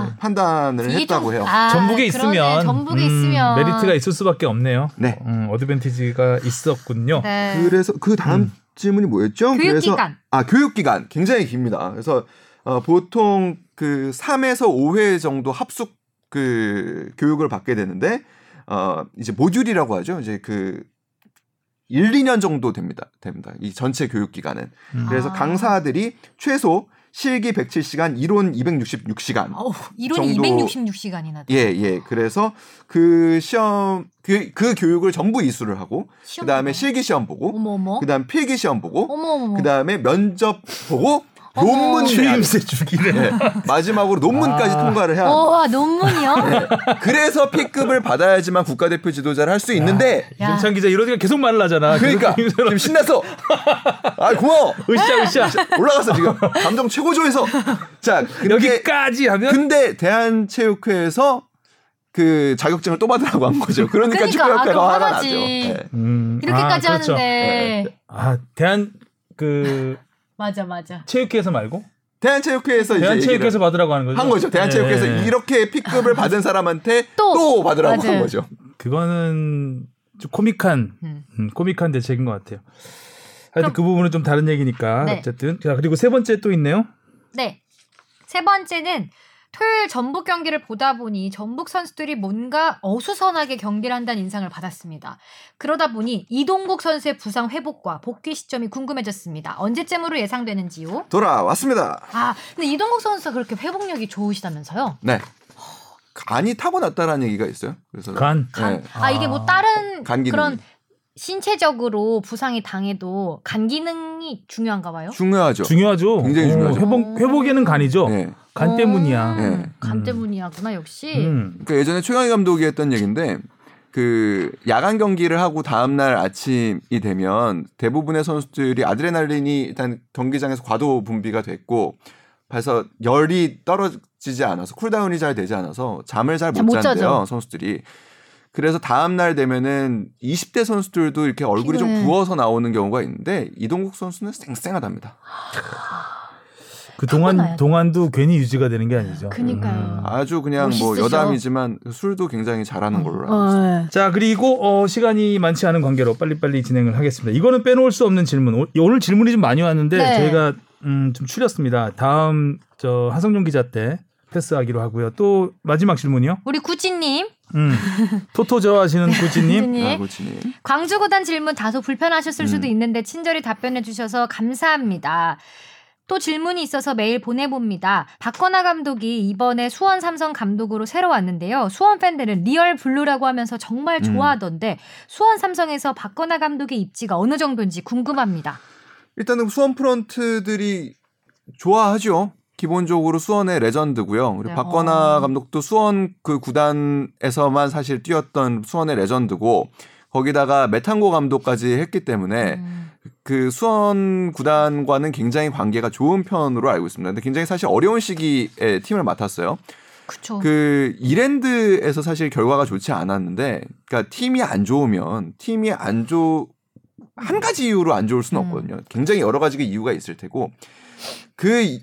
이제 판단을 이게 했다고 좀- 해요. 아, 전북에 그러네. 있으면 전북에 음, 있으면 메리트가 있을 수밖에 없네요. 네. 음, 어드밴티지가 있었군요. 네. 그래서 그 다음 음. 질문이 뭐였죠? 그래서 교육기간. 아 교육기간 굉장히 깁니다. 그래서 어, 보통 그 3에서 5회 정도 합숙 그 교육을 받게 되는데 어 이제 모듈이라고 하죠. 이제 그 1, 2년 정도 됩니다. 됩니다. 이 전체 교육 기간은. 음. 그래서 아. 강사들이 최소 실기 107시간, 이론 266시간. 어우, 이론이 정도- 266시간이나 예, 예. 그래서 그 시험 그, 그 교육을 전부 이수를 하고 그다음에 실기 시험 보고 어머. 그다음 필기 시험 보고 어머. 그다음에 면접 보고. 논문 내야 돼. 추임새 주기네. 네. 마지막으로 논문까지 아. 통과를 해야 어. 와, 논문이요? 네. 그래서 P급을 받아야지만 국가대표 지도자를 할 수 있는데 야. 이정찬 기자 이러니까 계속 말을 그러니까 하잖아. 지금 신났어. 아 고마워. 으쌰 으쌰. 올라갔어 지금 감정 최고조에서. 자 근데 여기까지 하면 근데 대한체육회에서 그 자격증을 또 받으라고 한 거죠. 그러니까 그러니까, 축구협회가 아, 화가 나죠. 네. 음, 이렇게까지 아, 그렇죠. 하는데. 아 대한 그 맞아, 맞아. 체육회에서 말고 대한체육회에서 이제 대한체육회에서 받으라고 하는 거죠. 한 거죠. 대한체육회에서 네. 이렇게 P급을 받은 사람한테 또. 또, 받으라고 맞아요. 한 거죠. 그거는 좀 코믹한 음. 음, 코믹한 대책인 것 같아요. 하여튼 그 부분은 좀 다른 얘기니까 네. 어쨌든 자 그리고 세 번째 또 있네요. 네. 세 번째는 토요일 전북 경기를 보다 보니 전북 선수들이 뭔가 어수선하게 경기를 한다는 인상을 받았습니다. 그러다 보니 이동국 선수의 부상 회복과 복귀 시점이 궁금해졌습니다. 언제쯤으로 예상되는지요? 돌아왔습니다. 아, 근데 이동국 선수가 그렇게 회복력이 좋으시다면서요? 네. 간이 타고났다라는 얘기가 있어요. 그래서 간. 네. 아, 이게 뭐 다른 간 기능. 그런 신체적으로 부상이 당해도 간 기능이 중요한가 봐요? 중요하죠. 중요하죠. 굉장히 어, 중요하죠. 회복 회복에는 간이죠. 네. 간 때문이야. 음, 네. 간 음. 때문이야구나 역시. 음. 그러니까 예전에 최강희 감독이 했던 얘기인데 그 야간 경기를 하고 다음 날 아침이 되면 대부분의 선수들이 아드레날린이 일단 경기장에서 과도 분비가 됐고 그래서 열이 떨어지지 않아서 cool down이 잘 되지 않아서 잠을 잘 못 잔대요 자죠. 선수들이. 그래서 다음 날 되면은 20대 선수들도 이렇게 얼굴이 좀 피곤해. 부어서 나오는 경우가 있는데 이동국 선수는 쌩쌩하답니다. 그 동안. 동안도 괜히 유지가 되는 게 아니죠. 그니까요. 아주 그냥 뭐 멋있으셔. 여담이지만 술도 굉장히 잘하는 걸로 알고 어, 있습니다. 네. 자 그리고 어, 시간이 많지 않은 관계로 빨리빨리 진행을 하겠습니다. 이거는 빼놓을 수 없는 질문. 오, 오늘 질문이 좀 많이 왔는데 네. 저희가 음, 좀 추렸습니다. 다음 저 하성룡 기자 때 패스하기로 하고요. 또 마지막 질문이요. 우리 구찌님, 음, 토토 좋아하시는 구찌님. 구찌님. 아, 고치님. 광주 구단 질문 다소 불편하셨을 음. 수도 있는데 친절히 답변해 주셔서 감사합니다. 또 질문이 있어서 메일 보내봅니다. 박건하 감독이 이번에 수원 삼성 감독으로 새로 왔는데요. 수원 팬들은 real blue라고 하면서 정말 좋아하던데 수원 삼성에서 박건하 감독의 입지가 어느 정도인지 궁금합니다. 일단은 수원 프런트들이 좋아하죠. 기본적으로 수원의 레전드고요. 그리고 네. 박건하 어. 감독도 수원 그 구단에서만 사실 뛰었던 수원의 레전드고 거기다가 메탄고 감독까지 했기 때문에 음. 그 수원 구단과는 굉장히 관계가 좋은 편으로 알고 있습니다. 근데 굉장히 사실 어려운 시기에 팀을 맡았어요. 그쵸. 그 이랜드에서 사실 결과가 좋지 않았는데, 그러니까 팀이 안 좋으면 팀이 안 좋, 한 가지 이유로 안 좋을 수는 음. 없거든요. 굉장히 여러 가지 이유가 있을 테고, 그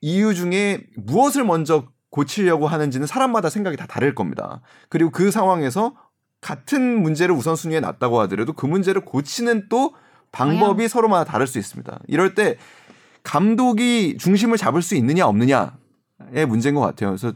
이- 이유 중에 무엇을 먼저 고치려고 하는지는 사람마다 생각이 다 다를 겁니다. 그리고 그 상황에서 같은 문제를 우선순위에 놨다고 하더라도 그 문제를 고치는 또 방법이 서로마다 다를 수 있습니다. 이럴 때 감독이 중심을 잡을 수 있느냐 없느냐의 문제인 것 같아요. 그래서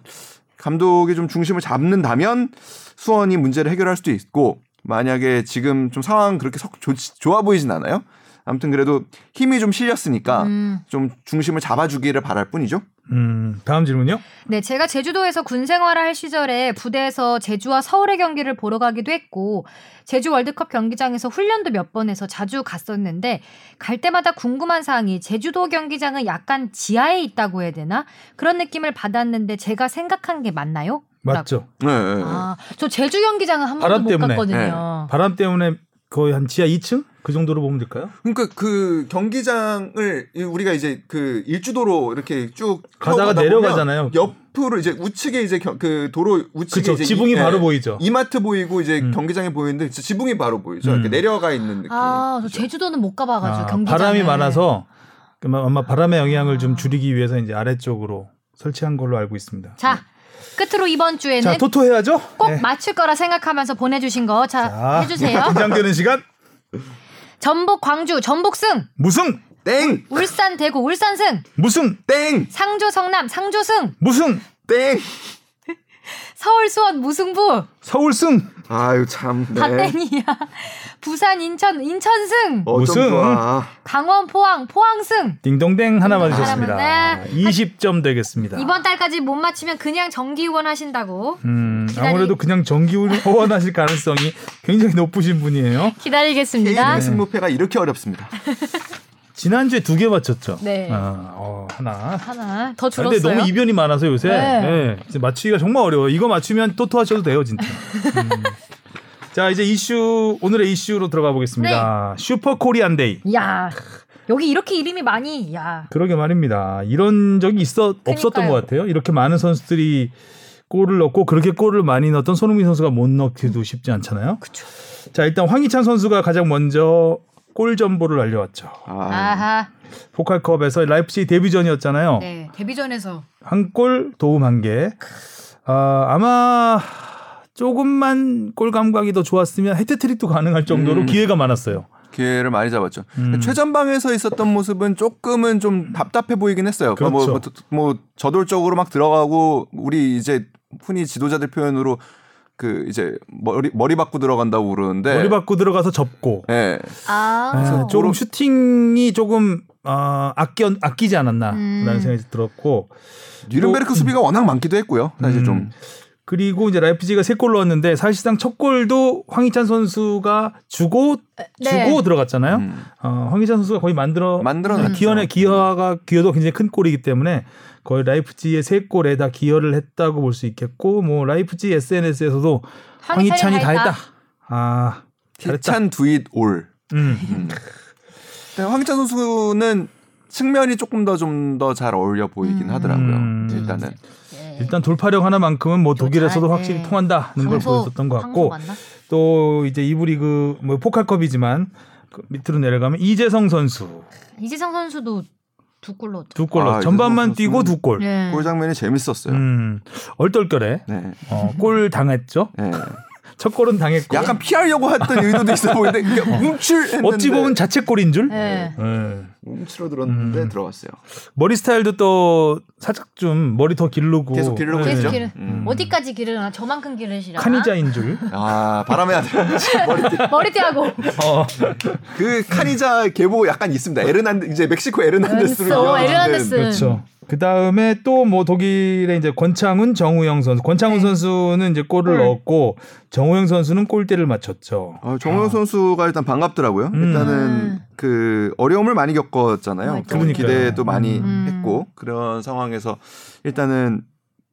감독이 좀 중심을 잡는다면 수원이 문제를 해결할 수도 있고 만약에 지금 좀 상황 그렇게 석 좋, 좋아 보이진 않아요. 아무튼 그래도 힘이 좀 실렸으니까 음. 좀 중심을 잡아주기를 바랄 뿐이죠. 음, 다음 질문요. 네, 제가 제주도에서 군 생활을 할 시절에 부대에서 제주와 서울의 경기를 보러 가기도 했고 제주 월드컵 경기장에서 훈련도 몇 번 해서 자주 갔었는데 갈 때마다 궁금한 사항이 제주도 경기장은 약간 지하에 있다고 해야 되나? 그런 느낌을 받았는데 제가 생각한 게 맞나요? 맞죠. 네, 네, 네. 아, 저 제주 경기장은 한 바람 번도 못 때문에. 갔거든요. 바람 때문에 거의 한 지하 2층 그 정도로 보면 될까요? 그러니까 그 경기장을 이- 우리가 이제 그 일주도로 이렇게 쭉 가다가 내려가잖아요. 옆으로 이제 우측에 이제 겨- 그 도로 우측에 그쵸. 이제 지붕이 이- 바로 예, 보이죠. 이마트 보이고 이제 음. 경기장이 보이는데 지붕이 바로 보이죠. 음. 이렇게 내려가 있는 느낌. 아, 저 제주도는 못 가봐가지고 아, 경기장 바람이 많아서 그만 아마 바람의 영향을 좀 줄이기 위해서 이제 아래쪽으로 설치한 걸로 알고 있습니다. 자, 끝으로 이번 주에는 자, 토토 해야죠. 꼭 네. 맞출 거라 생각하면서 보내주신 거자 자, 해주세요. 긴장되는 시간. 전북 광주 전북승 무승, 땡! 울산 대구 울산승 무승, 땡! 상주 성남 상주승 무승, 땡! 서울 수원 무승부 서울승, 아유 참. 네. 다 땡이야. 부산 인천 인천승 어, 좀 우승. 강원 포항 포항승 딩동댕 하나 맞으셨습니다. 하나만, 20점 되겠습니다. 이번 달까지 못 맞히면 그냥 정기 후원하신다고 음, 기다리- 아무래도 그냥 정기 후원하실 가능성이 굉장히 높으신 분이에요. 기다리겠습니다. 승무패가 이렇게 어렵습니다. 지난주에 두 개 맞췄죠. 네. 아, 어, 하나. 하나 더 아, 줄었어요. 근데 너무 이변이 많아서 요새 네. 예, 이제 맞추기가 정말 어려워. 이거 맞추면 토토 하셔도 돼요, 진짜. 음. 자, 이제 이슈 오늘의 이슈로 들어가 보겠습니다. 네. super Korean day. 야 여기 이렇게 이름이 많이 야 그러게 말입니다. 이런 적이 있어 없었던 그러니까요. 것 같아요. 이렇게 많은 선수들이 골을 넣고 그렇게 골을 많이 넣었던 손흥민 선수가 못 넣기도 쉽지 않잖아요. 그쵸. 자, 일단 황희찬 선수가 가장 먼저 골 전보를 알려왔죠. 아, 아하 포칼컵에서 라이프치히 데뷔전이었잖아요. 네 데뷔전에서 한 골 도움 한 개. 아, 아마 조금만 골 감각이 더 좋았으면 헤트트릭도 가능할 정도로 음. 기회가 많았어요. 기회를 많이 잡았죠. 음. 최전방에서 있었던 모습은 조금은 좀 답답해 보이긴 했어요. 그렇죠. 뭐, 뭐, 뭐 저돌적으로 막 들어가고 우리 이제 흔히 지도자들 표현으로 그 이제 머리 머리 받고 들어간다고 그러는데 머리 받고 들어가서 접고 예. 아 네, 조금 그런- 슈팅이 조금 어, 아끼 아끼지 않았나라는 음. 생각이 들었고 뉘른베르크 또- 수비가 워낙 많기도 했고요. 사실 음. 좀 그리고 이제 라이프지가 세 골 넣었는데 사실상 첫 골도 황희찬 선수가 주고 네. 주고 들어갔잖아요. 음. 어, 황희찬 선수가 거의 만들어 만들어냈죠. 기여의 기여가 기여도 굉장히 큰 골이기 때문에 거의 라이프지의 세 골에 다 기여를 했다고 볼 수 있겠고 뭐 라이프지 SNS에서도 황희찬이 다 했다. 아. 희찬 do it all. 음. 근데 황희찬 선수는 측면이 조금 더 좀 더 잘 어울려 보이긴 음. 하더라고요. 음. 일단은 예. 일단 돌파력 하나만큼은 뭐 독일에서도 잘, 확실히 네. 통한다는 걸 보여줬던 것 같고? 또 이제 이부 리그 뭐 포칼컵이지만 그 밑으로 내려가면 이재성 선수 이재성 선수도 두골 넣었죠. 두 골, 아, 전반만 뛰고 두 골. 네. 골 장면이 재밌었어요. 음, 얼떨결에 네. 어, 골 당했죠. 예. 첫 골은 당했고 약간 피하려고 했던 의도도 있어 보이는데 이게 움찔 했는데 어찌 보면 자책골인 줄. 네. 예. 움츠러들었는데 음. 들어갔어요. 머리 스타일도 또 살짝 좀 머리 더 기르고 계속 기르고 네. 계속 있죠. 기르- 음. 어디까지 기르나? 저만큼 기르시라. 카니자인 줄. 아 바람의 아들 머리띠. 머리띠하고 어. 그 카니자 계보 약간 있습니다. 에르난드 이제 멕시코 에르난데스로 어, 유명한 에르난데스. 그렇죠. 그 다음에 또 뭐 독일의 이제 권창훈, 정우영 선수. 권창훈 네. 선수는 이제 골을 골. 넣었고 정우영 선수는 골대를 맞췄죠. 어, 정우영 선수가 일단 반갑더라고요. 음. 일단은 음. 그 어려움을 많이 겪었잖아요. 맞아요. 그 기대도 많이 음. 했고 그런 상황에서 일단은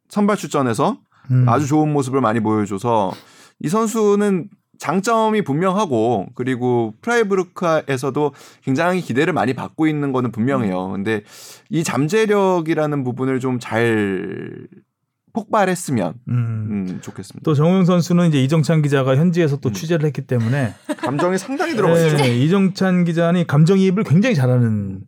선발 출전해서 음. 아주 좋은 모습을 많이 보여줘서 이 선수는 장점이 분명하고 그리고 프라이브루크에서도 굉장히 기대를 많이 받고 있는 거는 분명해요. 근데 이 잠재력이라는 부분을 좀 잘 폭발했으면 음. 음, 좋겠습니다. 또 정우영 선수는 이제 이정찬 기자가 현지에서 또 음. 취재를 했기 때문에 감정이 상당히 들어갔죠. 네, 이정찬 기자는 감정이입을 굉장히 잘하는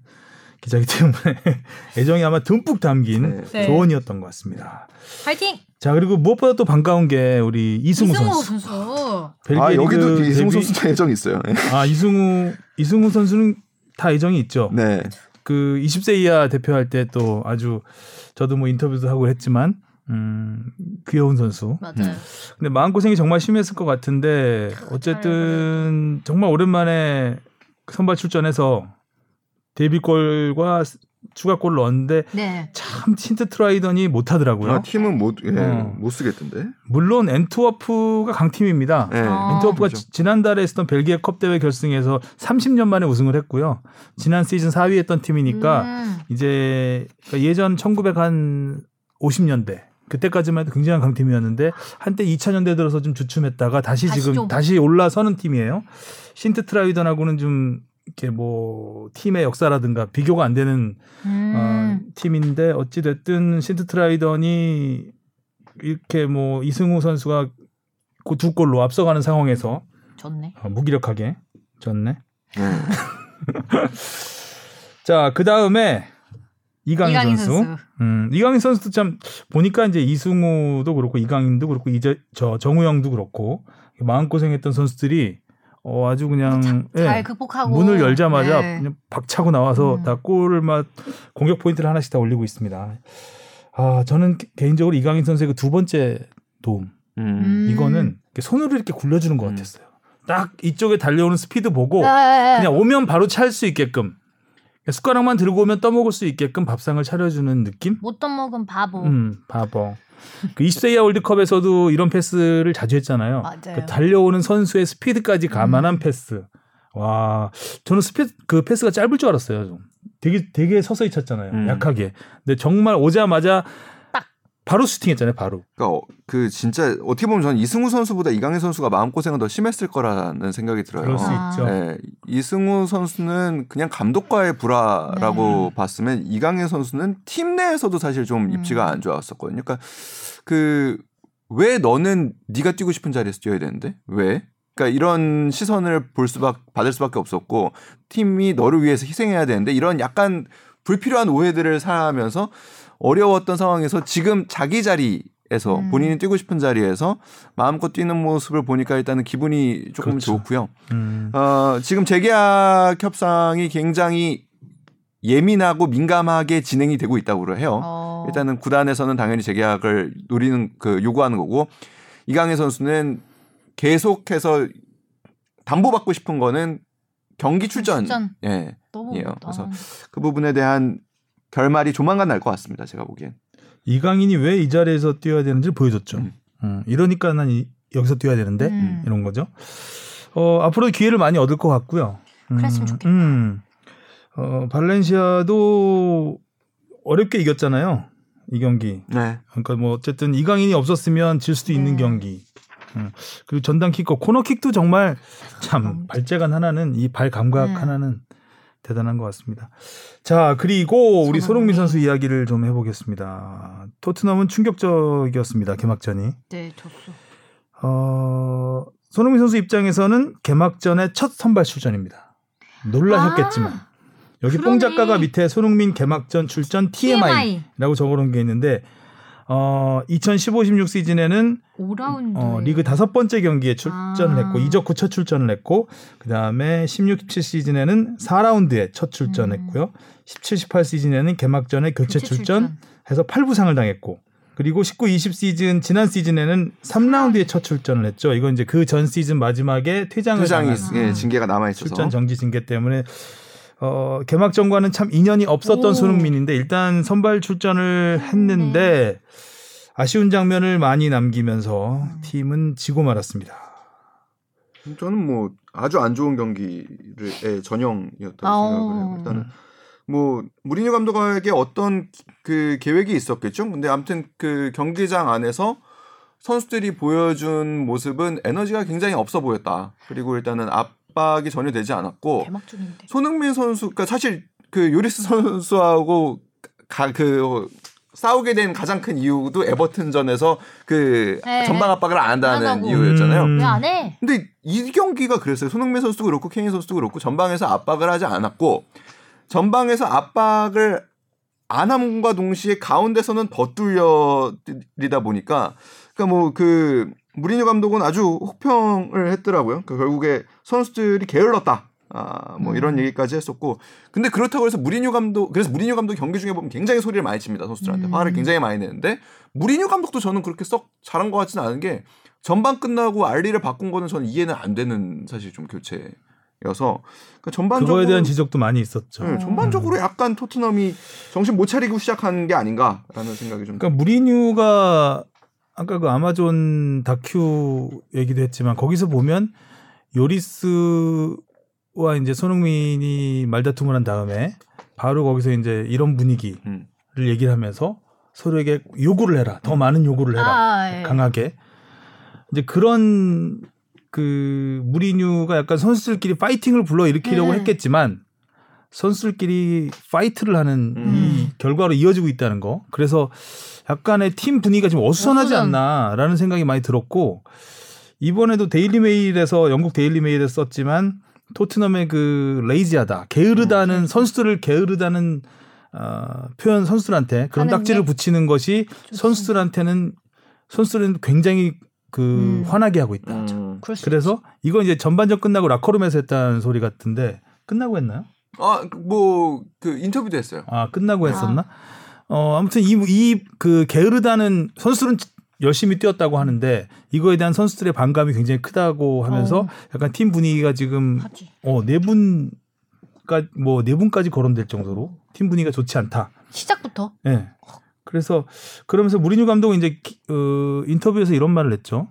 기자이기 때문에 애정이 아마 듬뿍 담긴 네. 네. 조언이었던 것 같습니다. 파이팅. 자 그리고 무엇보다 또 반가운 게 우리 이승우, 이승우 선수. 선수. 벨기에 아 여기도 리그 이승우 데뷔- 선수도 애정이 있어요. 아 이승우 이승우 선수는 다 애정이 있죠. 네. 그 20세 이하 대표할 때 또 아주 저도 뭐 인터뷰도 하고 했지만 음 귀여운 선수. 맞아요. 근데 마음 고생이 정말 심했을 것 같은데 어쨌든 정말 오랜만에 선발 출전해서 데뷔골과 추가골을 넣었는데 네. 참 신트 트라이던이 못하더라고요. 아, 팀은 못, 예, 어. 못 쓰겠던데. 물론 엔트워프가 강팀입니다. 네. 아. 엔트워프가 그렇죠. 지- 지난달에 했었던 벨기에 컵 대회 결승에서 30년 만에 우승을 했고요. 지난 시즌 4위 했던 팀이니까 음. 이제 그러니까 예전 1950년대 그때까지만 해도 굉장한 강팀이었는데 한때 2000년대 들어서 좀 주춤했다가 다시, 다시 지금 좀. 다시 올라서는 팀이에요. 신트 트라이던하고는 좀 이렇게 뭐 팀의 역사라든가 비교가 안 되는 어, 음. 팀인데 어찌 됐든 신트 트라이던이 이렇게 뭐 이승우 선수가 그두 골로 앞서가는 상황에서 좋네. 어, 무기력하게 졌네. 네. 자, 그 다음에 이강인, 이강인 선수. 선수. 음, 이강인 선수도 참 보니까 이제 이승우도 그렇고 이강인도 그렇고 이제 저 정우영도 그렇고 마음 고생했던 선수들이 어 아주 그냥 예, 잘 극복하고 문을 열자마자 네. 그냥 박차고 나와서 음. 다 골을 막 공격 포인트를 하나씩 다 올리고 있습니다. 아 저는 개- 개인적으로 이강인 선수의 그 두 번째 도움 음. 음. 이거는 이렇게 손으로 이렇게 굴려주는 것 음. 같았어요. 딱 이쪽에 달려오는 스피드 보고 네. 그냥 오면 바로 찰 수 있게끔 숟가락만 들고 오면 떠먹을 수 있게끔 밥상을 차려주는 느낌? 못 떠먹은 바보. 음, 바보. 그 20세 이하 월드컵에서도 이런 패스를 자주 했잖아요. 맞아요. 음. 그 달려오는 선수의 스피드까지 감안한 패스. 와, 저는 스피드 그 패스가 짧을 줄 알았어요. 좀. 되게 되게 서서히 찼잖아요. 음. 약하게. 근데 정말 오자마자 딱. 바로 슈팅했잖아요. 바로. 그러니까 어, 그 진짜 어떻게 보면 저는 이승우 선수보다 이강인 선수가 마음 고생은 더 심했을 거라는 생각이 들어요. 그럴 수 아. 있죠. 네, 이승우 선수는 그냥 감독과의 불화라고 봤으면 이강인 선수는 팀 내에서도 사실 좀 음. 입지가 안 좋았었거든요. 그러니까 그 왜 너는 네가 뛰고 싶은 자리에서 뛰어야 되는데 왜? 그러니까 이런 시선을 볼 수밖 받을 수밖에 없었고 팀이 너를 위해서 희생해야 되는데 이런 약간 불필요한 오해들을 사하면서 어려웠던 상황에서 지금 자기 자리 에서 음. 본인이 뛰고 싶은 자리에서 마음껏 뛰는 모습을 보니까 일단은 기분이 조금 그렇죠. 좋고요. 음. 어, 지금 재계약 협상이 굉장히 예민하고 민감하게 진행이 되고 있다고 해요. 어. 일단은 구단에서는 당연히 재계약을 노리는 그 요구하는 거고 이강인 선수는 계속해서 담보받고 싶은 거는 경기 출전. 출전. 예. 너무. 어렵다. 그래서 그 부분에 대한 결말이 조만간 날 것 같습니다. 제가 보기엔. 이강인이 왜 이 자리에서 뛰어야 되는지 보여줬죠. 음. 음, 이러니까 난 이- 여기서 뛰어야 되는데 음. 이런 거죠. 어, 앞으로 기회를 많이 얻을 것 같고요. 음, 그랬으면 좋겠다. 음. 어, 발렌시아도 어렵게 이겼잖아요. 이 경기. 네. 그러니까 뭐 어쨌든 이강인이 없었으면 질 수도 있는 네. 경기. 음. 그리고 전담킥과 코너킥도 정말 참 음. 발재간 하나는 이 발 감각 음. 하나는 대단한 것 같습니다. 자 그리고 우리 손흥민. 선수 이야기를 좀 해보겠습니다. 토트넘은 충격적이었습니다 개막전이. 네, 졌어. 어, 손흥민 선수 입장에서는 개막전의 첫 선발 출전입니다. 놀라셨겠지만 아, 여기 뽕 그러네. 작가가 밑에 손흥민 개막전 출전 TMI라고 TMI. 적어놓은 게 있는데 어 2015-16 시즌에는 5라운드. 어, 리그 다섯 번째 경기에 출전을 아. 했고 이적 후 첫 출전을 했고 그 다음에 16-17 시즌에는 4라운드에 첫 출전했고요. 17-18 시즌에는 개막전에 교체, 출전, 해서 8부상을 당했고 그리고 19-20 시즌 지난 시즌에는 3라운드에 첫 출전을 했죠. 이건 이제 그 전 시즌 마지막에 퇴장을 퇴장이 당한 예, 징계가 남아 있어서 출전 정지 징계 때문에 어, 개막전과는 참 인연이 없었던 오. 손흥민인데 일단 선발 출전을 했는데 아쉬운 장면을 많이 남기면서 팀은 지고 말았습니다. 저는 뭐 아주 안 좋은 경기의 전형이었다고 아오. 생각을 해요. 일단은 뭐 무리뉴 감독에게 어떤 그 계획이 있었겠죠. 근데 아무튼 그 경기장 안에서 선수들이 보여준 모습은 에너지가 굉장히 없어 보였다. 그리고 일단은 압박이 전혀 되지 않았고 개막 중인데. 손흥민 선수, 그러니까 사실 그 요리스 선수하고 가, 그 싸우게 된 가장 큰 이유도 에버튼전에서 그 네. 전방 압박을 안안 한다는 하고. 이유였잖아요. 음. 왜안 해? 근데 이 경기가 그랬어요. 손흥민 선수도 그렇고 케인 선수도 그렇고 전방에서 압박을 하지 않았고 전방에서 압박을 안 함과 동시에 가운데서는 더 뚫려리다 보니까 그러니까 뭐그 무리뉴 감독은 아주 혹평을 했더라고요. 그 결국에 선수들이 게을렀다. 아, 뭐 이런 얘기까지 했었고. 근데 그렇다고 해서 무리뉴 감독, 그래서 무리뉴 감독 경기 중에 보면 굉장히 소리를 많이 칩니다. 선수들한테. 음. 화를 굉장히 많이 내는데 무리뉴 감독도 저는 그렇게 썩 잘한 것 같지는 않은 게 전반 끝나고 알리를 바꾼 거는 저는 이해는 안 되는 사실 좀 교체 여서 그러니까 전반적으로 그거에 대한 지적도 많이 있었죠. 네, 전반적으로 약간 토트넘이 정신 못 차리고 시작한 게 아닌가라는 생각이 좀. 그러니까 무리뉴가 아까 그 아마존 다큐 얘기도 했지만 거기서 보면 요리스와 이제 손흥민이 말다툼을 한 다음에 바로 거기서 이제 이런 분위기를 음. 얘기를 하면서 서로에게 요구를 해라. 더 많은 요구를 해라. 아, 예. 강하게. 이제 그런 그 무리뉴가 약간 선수들끼리 파이팅을 불러 일으키려고 음. 했겠지만 선수들끼리 fight를 하는 음. 이 결과로 이어지고 있다는 거. 그래서 약간의 팀 분위기가 좀 어수선하지 어수선. 않나라는 생각이 많이 들었고 이번에도 데일리 메일에서 영국 데일리 메일에서 썼지만 토트넘의 그 lazy하다, 게으르다는 선수들을 게으르다는 어, 표현 선수들한테 그런 딱지를 게 붙이는 것이 선수들한테는 선수들은 굉장히 그 음. 화나게 하고 있다. 음. 수 그래서 이건 이제 전반전 끝나고 라커룸에서 했다는 소리 같은데 끝나고 했나요? 아, 뭐 그 인터뷰도 했어요. 아 끝나고 했었나? 어 아무튼 이 이 그 게으르다는 선수들은 열심히 뛰었다고 하는데 이거에 대한 선수들의 반감이 굉장히 크다고 하면서 어. 약간 팀 분위기가 지금 하지. 어 네 분까 뭐네 분까지 거론될 정도로 팀 분위기가 좋지 않다. 시작부터. 예. 그래서 그러면서 무리뉴 감독은 이제 기- 어, 인터뷰에서 이런 말을 했죠.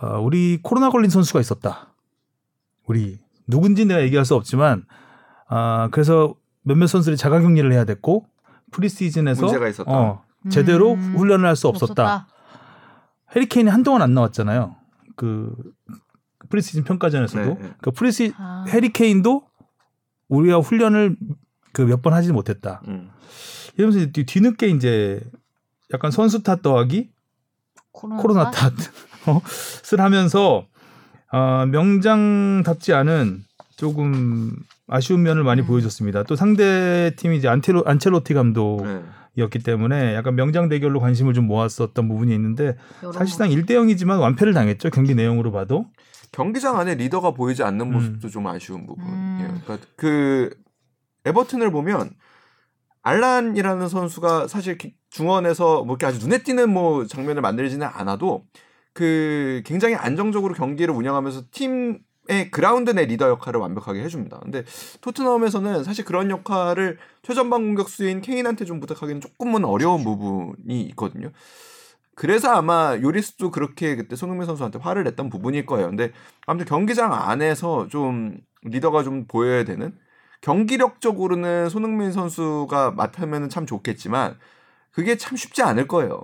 아, 우리 코로나 걸린 선수가 있었다. 우리 누군지 내가 얘기할 수 없지만 아 그래서 몇몇 선수들이 자가격리를 해야 됐고 프리시즌에서 문제가 있었다. 어, 제대로 음. 훈련을 할수 없었다. 해리케인이 한동안 안 나왔잖아요. 그 프리시즌 평가전에서도 네, 네. 그 프리시 아. 해리케인도 우리가 훈련을 그 몇 번 하지 못했다. 음. 이러면서 이제 뒤- 뒤늦게 이제 약간 선수 탓 더하기 코로나, 코로나 탓을 하면서 어, 명장답지 않은 조금 아쉬운 면을 많이 음. 보여줬습니다. 또 상대 팀이 이제 안테로, 안첼로티 감독이었기 네. 때문에 약간 명장 대결로 관심을 좀 모았었던 부분이 있는데 사실상 1대 0이지만 완패를 당했죠. 경기 내용으로 봐도. 경기장 안에 리더가 보이지 않는 음. 모습도 좀 아쉬운 부분이에요. 음. 그러니까 그 에버튼을 보면 알란이라는 선수가 사실 기- 중원에서 뭐 이렇게 아주 눈에 띄는 뭐 장면을 만들지는 않아도 그 굉장히 안정적으로 경기를 운영하면서 팀 의 그라운드 내 리더 역할을 완벽하게 해줍니다. 근데 토트넘에서는 사실 그런 역할을 최전방 공격수인 케인한테 좀 부탁하기는 조금은 어려운 부분이 있거든요. 그래서 아마 요리스도 그렇게 그때 손흥민 선수한테 화를 냈던 부분일 거예요. 근데 아무튼 경기장 안에서 좀 리더가 좀 보여야 되는 경기력적으로는 손흥민 선수가 맡으면 참 좋겠지만 그게 참 쉽지 않을 거예요.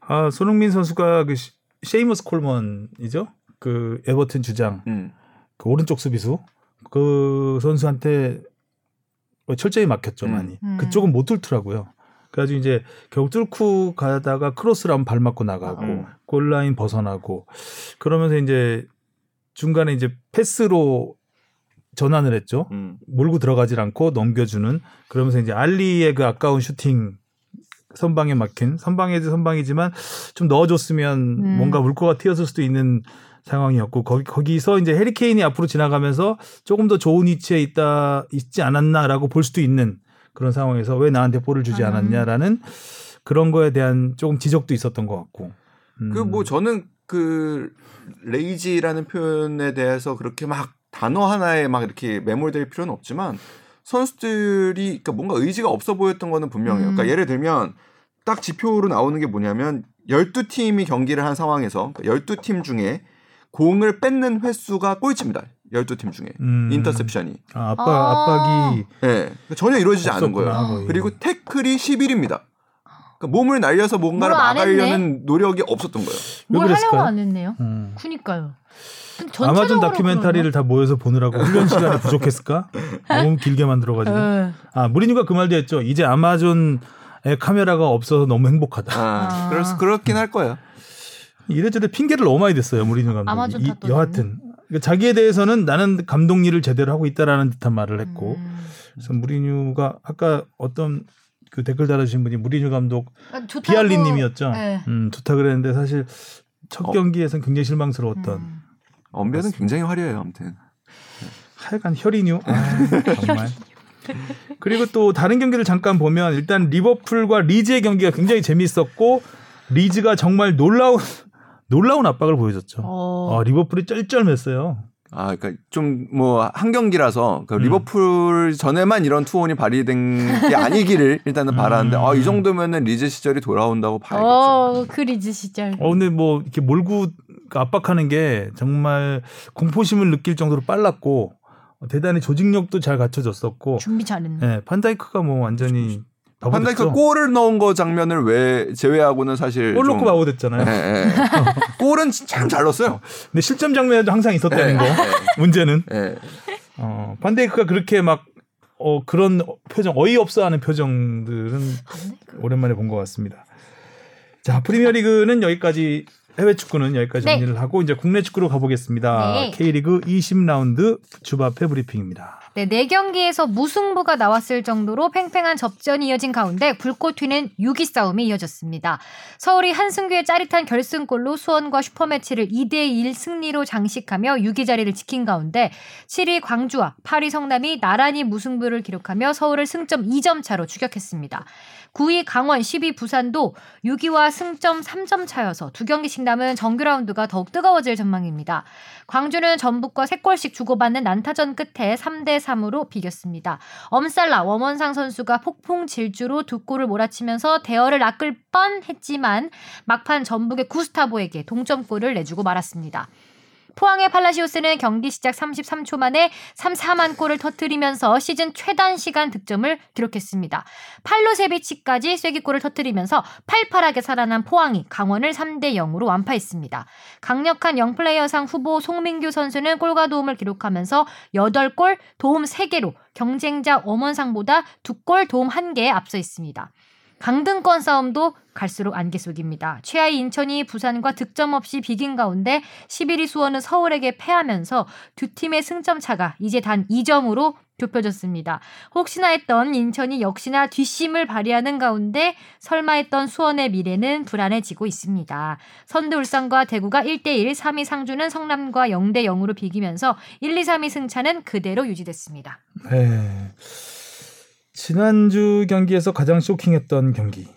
아, 손흥민 선수가 그 시- 셰이머스 콜먼이죠. 그 에버튼 주장. 음. 그 오른쪽 수비수 그 선수한테 뭐 철저히 막혔죠 음. 많이 음. 그쪽은 못 뚫더라고요 그래가지고 이제 결국 뚫고 가다가 크로스를 한번 발 맞고 나가고 음. 골라인 벗어나고 그러면서 이제 중간에 이제 패스로 전환을 했죠 음. 몰고 들어가질 않고 넘겨주는 그러면서 이제 알리의 그 아까운 슈팅 선방에 막힌 선방에도 선방이지만 좀 넣어줬으면 음. 뭔가 물꼬가 튀었을 수도 있는 상황이었고 거기 거기서 이제 해리 케인이 앞으로 지나가면서 조금 더 좋은 위치에 있다 있지 않았나라고 볼 수도 있는 그런 상황에서 왜 나한테 볼을 주지 음. 않았냐라는 그런 거에 대한 조금 지적도 있었던 것 같고 음. 그뭐 저는 그 레이지라는 표현에 대해서 그렇게 막 단어 하나에 막 이렇게 매몰될 필요는 없지만 선수들이 그러니까 뭔가 의지가 없어 보였던 거는 분명해요. 음. 그러니까 예를 들면 딱 지표로 나오는 게 뭐냐면 12팀이 경기를 한 상황에서 그러니까 12팀 중에 공을 뺏는 횟수가 꼴찌입니다. 12팀 중에 음. 인터셉션이. 아, 압박 아. 압박이 예. 그러니까 전혀 이루어지지 않은 거예요. 거의. 그리고 태클이 11입니다. 그러니까 몸을 날려서 뭔가를 막으려는 노력이 없었던 거예요. 왜뭘 그랬을까요? 하려고 안 했네요. 음. 그니까요. 아마존 다큐멘터리를 다 모여서 보느라고 훈련 시간이 부족했을까? 너무 길게 만들어가지고. 네. 아 무리뉴가 그 말도 했죠. 이제 아마존에 카메라가 없어서 너무 행복하다. 아, 아. 그래서 그렇긴 할 거예요. 이래저래 핑계를 너무 많이 댔어요 무리뉴 감독이. 이- 여하튼 그러니까 자기에 대해서는 나는 감독 일을 제대로 하고 있다라는 듯한 말을 했고 음. 그래서 무리뉴가 아까 어떤 그 댓글 달아주신 분이 무리뉴 감독 아, 좋다고- 비알리님이었죠. 네. 음, 좋다 그랬는데 사실 첫 어. 경기에선 굉장히 실망스러웠던 음. 언변은 굉장히 화려해요. 아무튼. 하여간 혈이뉴 아, 정말. 그리고 또 다른 경기를 잠깐 보면 일단 리버풀과 리즈의 경기가 굉장히 재미있었고 리즈가 정말 놀라운 놀라운 압박을 보여줬죠. 어. 어, 리버풀이 쩔쩔맸어요. 아, 그러니까 좀 뭐 한 경기라서 그 음. 리버풀 전에만 이런 투혼이 발휘된 게 아니기를 일단은 음. 바라는데 아, 이 정도면은 리즈 시절이 돌아온다고 봐야겠죠. 어, 그 리즈 시절. 어 근데 뭐 이렇게 몰고 압박하는 게 정말 공포심을 느낄 정도로 빨랐고 어, 대단히 조직력도 잘 갖춰졌었고 준비 잘했네. 예, 판다이크가 뭐 완전히 판다이크. 골을 넣은 거 장면을 왜 제외하고는 사실 골 넣고 좀- 바보 됐잖아요. 예, 예. 골은 참 잘 넣었어요. 근데 실점 장면에도 항상 있었다는 예, 거 문제는 예. 어, 판데이크가 그렇게 막 어, 그런 표정 어이없어하는 표정들은 오랜만에 본 것 같습니다. 자 프리미어리그는 여기까지 해외 축구는 여기까지 네. 정리를 하고 이제 국내 축구로 가보겠습니다. 네. K리그 20라운드 주바페 브리핑입니다. 네, 네 경기에서 무승부가 나왔을 정도로 팽팽한 접전이 이어진 가운데 불꽃 튀는 6위 싸움이 이어졌습니다. 서울이 한승규의 짜릿한 결승골로 수원과 슈퍼매치를 2대1 승리로 장식하며 6위 자리를 지킨 가운데 7위 광주와 8위 성남이 나란히 무승부를 기록하며 서울을 승점 2점 차로 추격했습니다. 9위 강원, 10위 부산도 6위와 승점 3점 차여서 두 경기씩 남은 정규 라운드가 더욱 뜨거워질 전망입니다. 광주는 전북과 3골씩 주고받는 난타전 끝에 3대 3으로 비겼습니다. 엄살라 원원상 선수가 폭풍 질주로 두 골을 몰아치면서 대열을 낚을 뻔했지만 막판 전북의 구스타보에게 동점골을 내주고 말았습니다. 포항의 팔라시오스는 경기 시작 33초 만에 3, 4만 골을 터뜨리면서 시즌 최단 시간 득점을 기록했습니다. 팔로세비치까지 쐐기골을 터뜨리면서 팔팔하게 살아난 포항이 강원을 3대 0으로 완파했습니다. 강력한 영플레이어상 후보 송민규 선수는 골과 도움을 기록하면서 8골, 도움 3개로 경쟁자 엄원상보다 2골, 도움 1개에 앞서 있습니다. 강등권 싸움도 갈수록 안개 속입니다. 최하위 인천이 부산과 득점 없이 비긴 가운데 11위 수원은 서울에게 패하면서 두 팀의 승점 차가 이제 단 2점으로 좁혀졌습니다. 혹시나 했던 인천이 역시나 뒷심을 발휘하는 가운데 설마 했던 수원의 미래는 불안해지고 있습니다. 선두 울산과 대구가 1대1, 3위 상주는 성남과 0대 0으로 비기면서 1, 2, 3위 승차는 그대로 유지됐습니다. 네. 지난주 경기에서 가장 쇼킹했던 경기.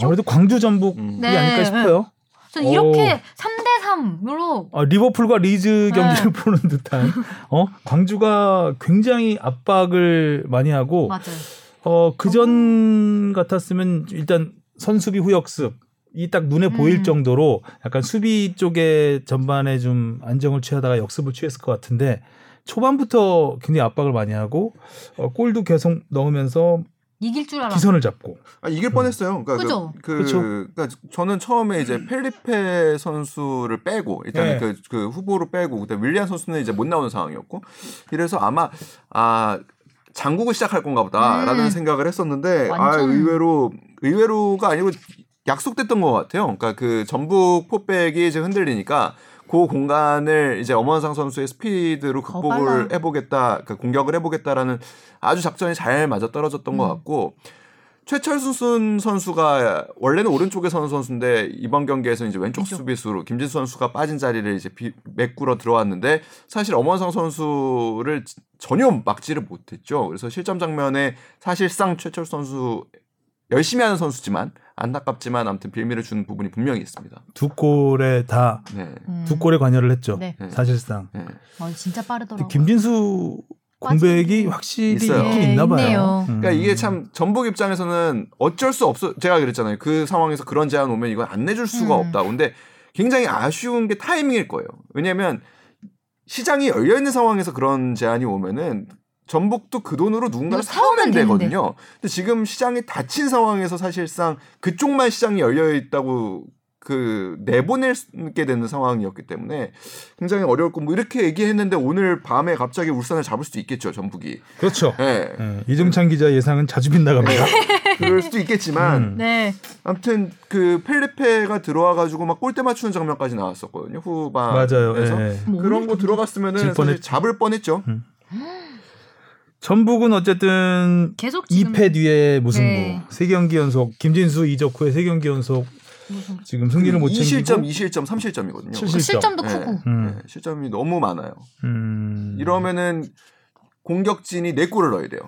아무래도 광주 전북이 음. 네. 아닐까 싶어요. 전 오. 이렇게 3대 3으로 아, 리버풀과 리즈 경기를 네. 보는 듯한 어 광주가 굉장히 압박을 많이 하고 맞아요. 어 그전 같았으면 일단 선수비 후역습 이 딱 눈에 보일 음. 정도로 약간 수비 쪽에 전반에 좀 안정을 취하다가 역습을 취했을 것 같은데 초반부터 굉장히 압박을 많이 하고 어, 골도 계속 넣으면서 이길 줄 알아. 기선을 잡고 아, 이길 뻔했어요. 그러니까 그죠? 그, 그. 그러니까 저는 처음에 이제 펠리페 선수를 빼고 일단 네. 그, 그 후보로 빼고 그다음 윌리안 선수는 이제 못 나오는 상황이었고 이래서 아마 아 장국을 시작할 건가 보다라는 음. 생각을 했었는데 아 완전. 의외로 의외로가 아니고 약속됐던 것 같아요. 그러니까 그 전북 포백이 이제 흔들리니까 그 공간을 이제 엄원상 선수의 스피드로 더 극복을 빨라. 해보겠다, 그 공격을 해보겠다라는 아주 작전이 잘 맞아 떨어졌던 것 음. 같고 최철순 선수가 원래는 오른쪽에 서는 선수인데 이번 경기에서 이제 왼쪽 수비수로 김진수 선수가 빠진 자리를 이제 비, 메꾸러 들어왔는데 사실 엄원상 선수를 전혀 막지를 못했죠. 그래서 실점 장면에 사실상 최철 선수 열심히 하는 선수지만 안타깝지만 아무튼 빌미를 주는 부분이 분명히 있습니다. 두 골에 다두 네. 음. 골에 관여를 했죠. 네. 사실상. 네. 어, 진짜 근데 빠르더라고. 김진수 공백이 확실히 있어요. 있긴 네, 있나 봐요. 있네요. 음. 그러니까 이게 참 전북 입장에서는 어쩔 수 없어. 제가 그랬잖아요. 그 상황에서 그런 제안 오면 이건 안 내줄 수가 음. 없다. 근데 굉장히 아쉬운 게 타이밍일 거예요. 왜냐하면 시장이 열려 있는 상황에서 그런 제안이 오면은 전북도 그 돈으로 누군가를 이거 사오면. 되거든요. 근데 지금 시장이 닫힌 상황에서 사실상 그쪽만 시장이 열려 있다고 그 내보낼게 되는 상황이었기 때문에 굉장히 어려웠고 뭐 이렇게 얘기했는데 오늘 밤에 갑자기 울산을 잡을 수도 있겠죠 전북이. 그렇죠. 예. 예, 이정찬 기자 예상은 자주 빗나갑니다. 그럴 수도 있겠지만 음. 네. 아무튼 그 펠리페가 들어와 가지고 막 골대 맞추는 장면까지 나왔었거든요 후반에서 맞아요. 뭐 그런 거 들어갔으면은 질 사실 뻔했- 잡을 뻔했죠. 전북은 어쨌든 계속 지금 2패 뒤에 무승부. 네. 세 경기 연속 김진수 이적 후에 세 경기 연속 무슨 지금 승리를 못 챙기고 2실점, 2실점, 3실점이거든요. 칠- 그 실점. 실점도 네. 크고 음. 네, 실점이 너무 많아요. 음. 이러면은 공격진이 4골을 넣어야 돼요.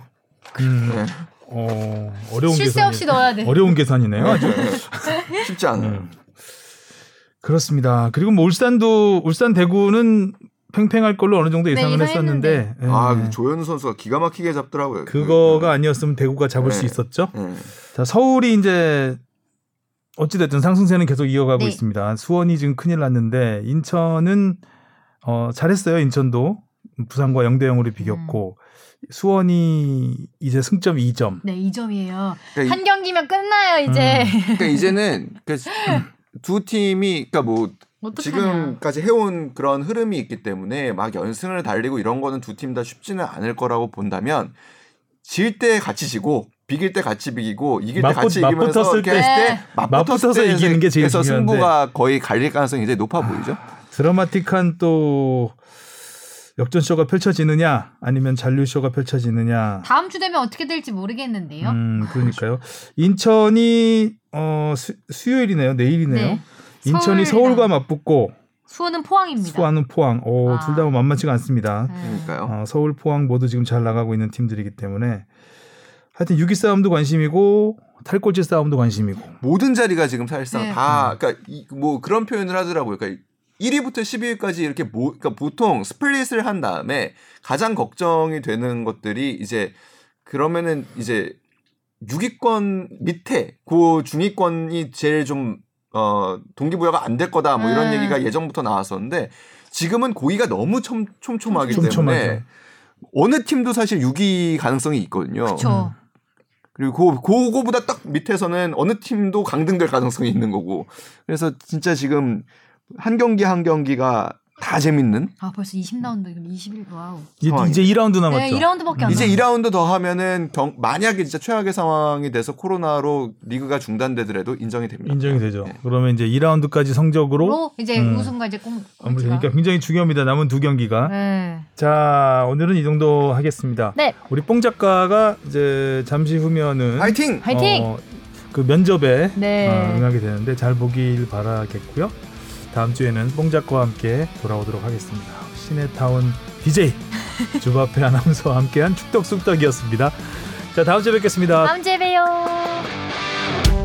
음. 네. 어, 어려운 실수 계산이 없이 넣어야 돼. 어려운 계산이네요. 아주. 쉽지 않아요. 음. 그렇습니다. 그리고 뭐 울산도 울산 대구는 팽팽할 걸로 어느 정도 네, 예상을 예상했는데. 했었는데 예. 아, 그 조현우 선수가 기가 막히게 잡더라고요. 그거가 아니었으면 대구가 잡을 네. 수 있었죠. 네. 자, 서울이 이제 어찌됐든 상승세는 계속 이어가고 네. 있습니다. 수원이 지금 큰일 났는데 인천은 어, 잘했어요. 인천도 부산과 0대 0으로 비겼고 음. 수원이 이제 승점 2점. 네, 2점이에요. 그러니까, 한 경기면 끝나요, 이제. 음. 그러니까 이제는 그두 팀이 그러니까 뭐 어떡하냐. 지금까지 해온 그런 흐름이 있기 때문에 막 연승을 달리고 이런 거는 두 팀 다 쉽지는 않을 거라고 본다면 질 때 같이 지고 비길 때 같이 비기고 이길 때 맞붙- 같이 이기면서 맞붙었을 이렇게 때- 때 네. 맞붙어서 이기는 게 제일 그래서 중요한데. 승부가 거의 갈릴 가능성이 이제 높아 보이죠. 드라마틱한 또 역전쇼가 펼쳐지느냐 아니면 잔류쇼가 펼쳐지느냐 다음 주 되면 어떻게 될지 모르겠는데요. 음 그러니까요 인천이 어 수, 수요일이네요 내일이네요 네. 인천이 서울과 맞붙고 수원은 포항입니다. 수원은 포항 오 아. 둘다 만만치가 않습니다 네. 그러니까요. 어, 서울 포항 모두 지금 잘 나가고 있는 팀들이기 때문에 하여튼 6위 싸움도 관심이고 탈꼴찌 싸움도 관심이고 모든 자리가 지금 사실상 네. 다 그러니까 이- 뭐 그런 표현을 하더라고요. 그러니까 1위부터 10위까지 이렇게 모, 그러니까 보통 스플릿을 한 다음에 가장 걱정이 되는 것들이 이제 그러면은 이제 6위권 밑에 그 중위권이 제일 좀 어, 동기부여가 안 될 거다 뭐 이런 음. 얘기가 예전부터 나왔었는데 지금은 고의가 너무 촘, 촘촘하기 촘촘하죠. 때문에 어느 팀도 사실 6위 가능성이 있거든요. 그렇죠. 그리고 그, 그거보다 딱 밑에서는 어느 팀도 강등될 가능성이 있는 거고. 그래서 진짜 지금 한 경기 한 경기가 다 재밌는. 아 벌써 20라운드, 21 wow. 이제, 상황이- 이제 2라운드 남았죠 네, 2라운드밖에 안 이제 남았어요. 2라운드 더 하면은 경, 만약에 진짜 최악의 상황이 돼서 코로나로 리그가 중단되더라도 인정이 됩니다. 인정이 되죠 네. 그러면 이제 2라운드까지 성적으로 로 이제 음. 우승과 이제 꽁. 그러니까 굉장히 중요합니다 남은 두 경기가 네. 자 오늘은 이 정도 하겠습니다 네. 우리 뽕 작가가 이제 잠시 후면은 파이팅! 화이팅! 어, 그 면접에 네. 어, 응하게 되는데 잘 보길 바라겠고요. 다음 주에는 뽕 작가와 함께 돌아오도록 하겠습니다. 시네타운 DJ 주바페 아나운서와 함께한 축덕숙덕이었습니다. 자 다음 주에 뵙겠습니다. 다음 주에 봬요.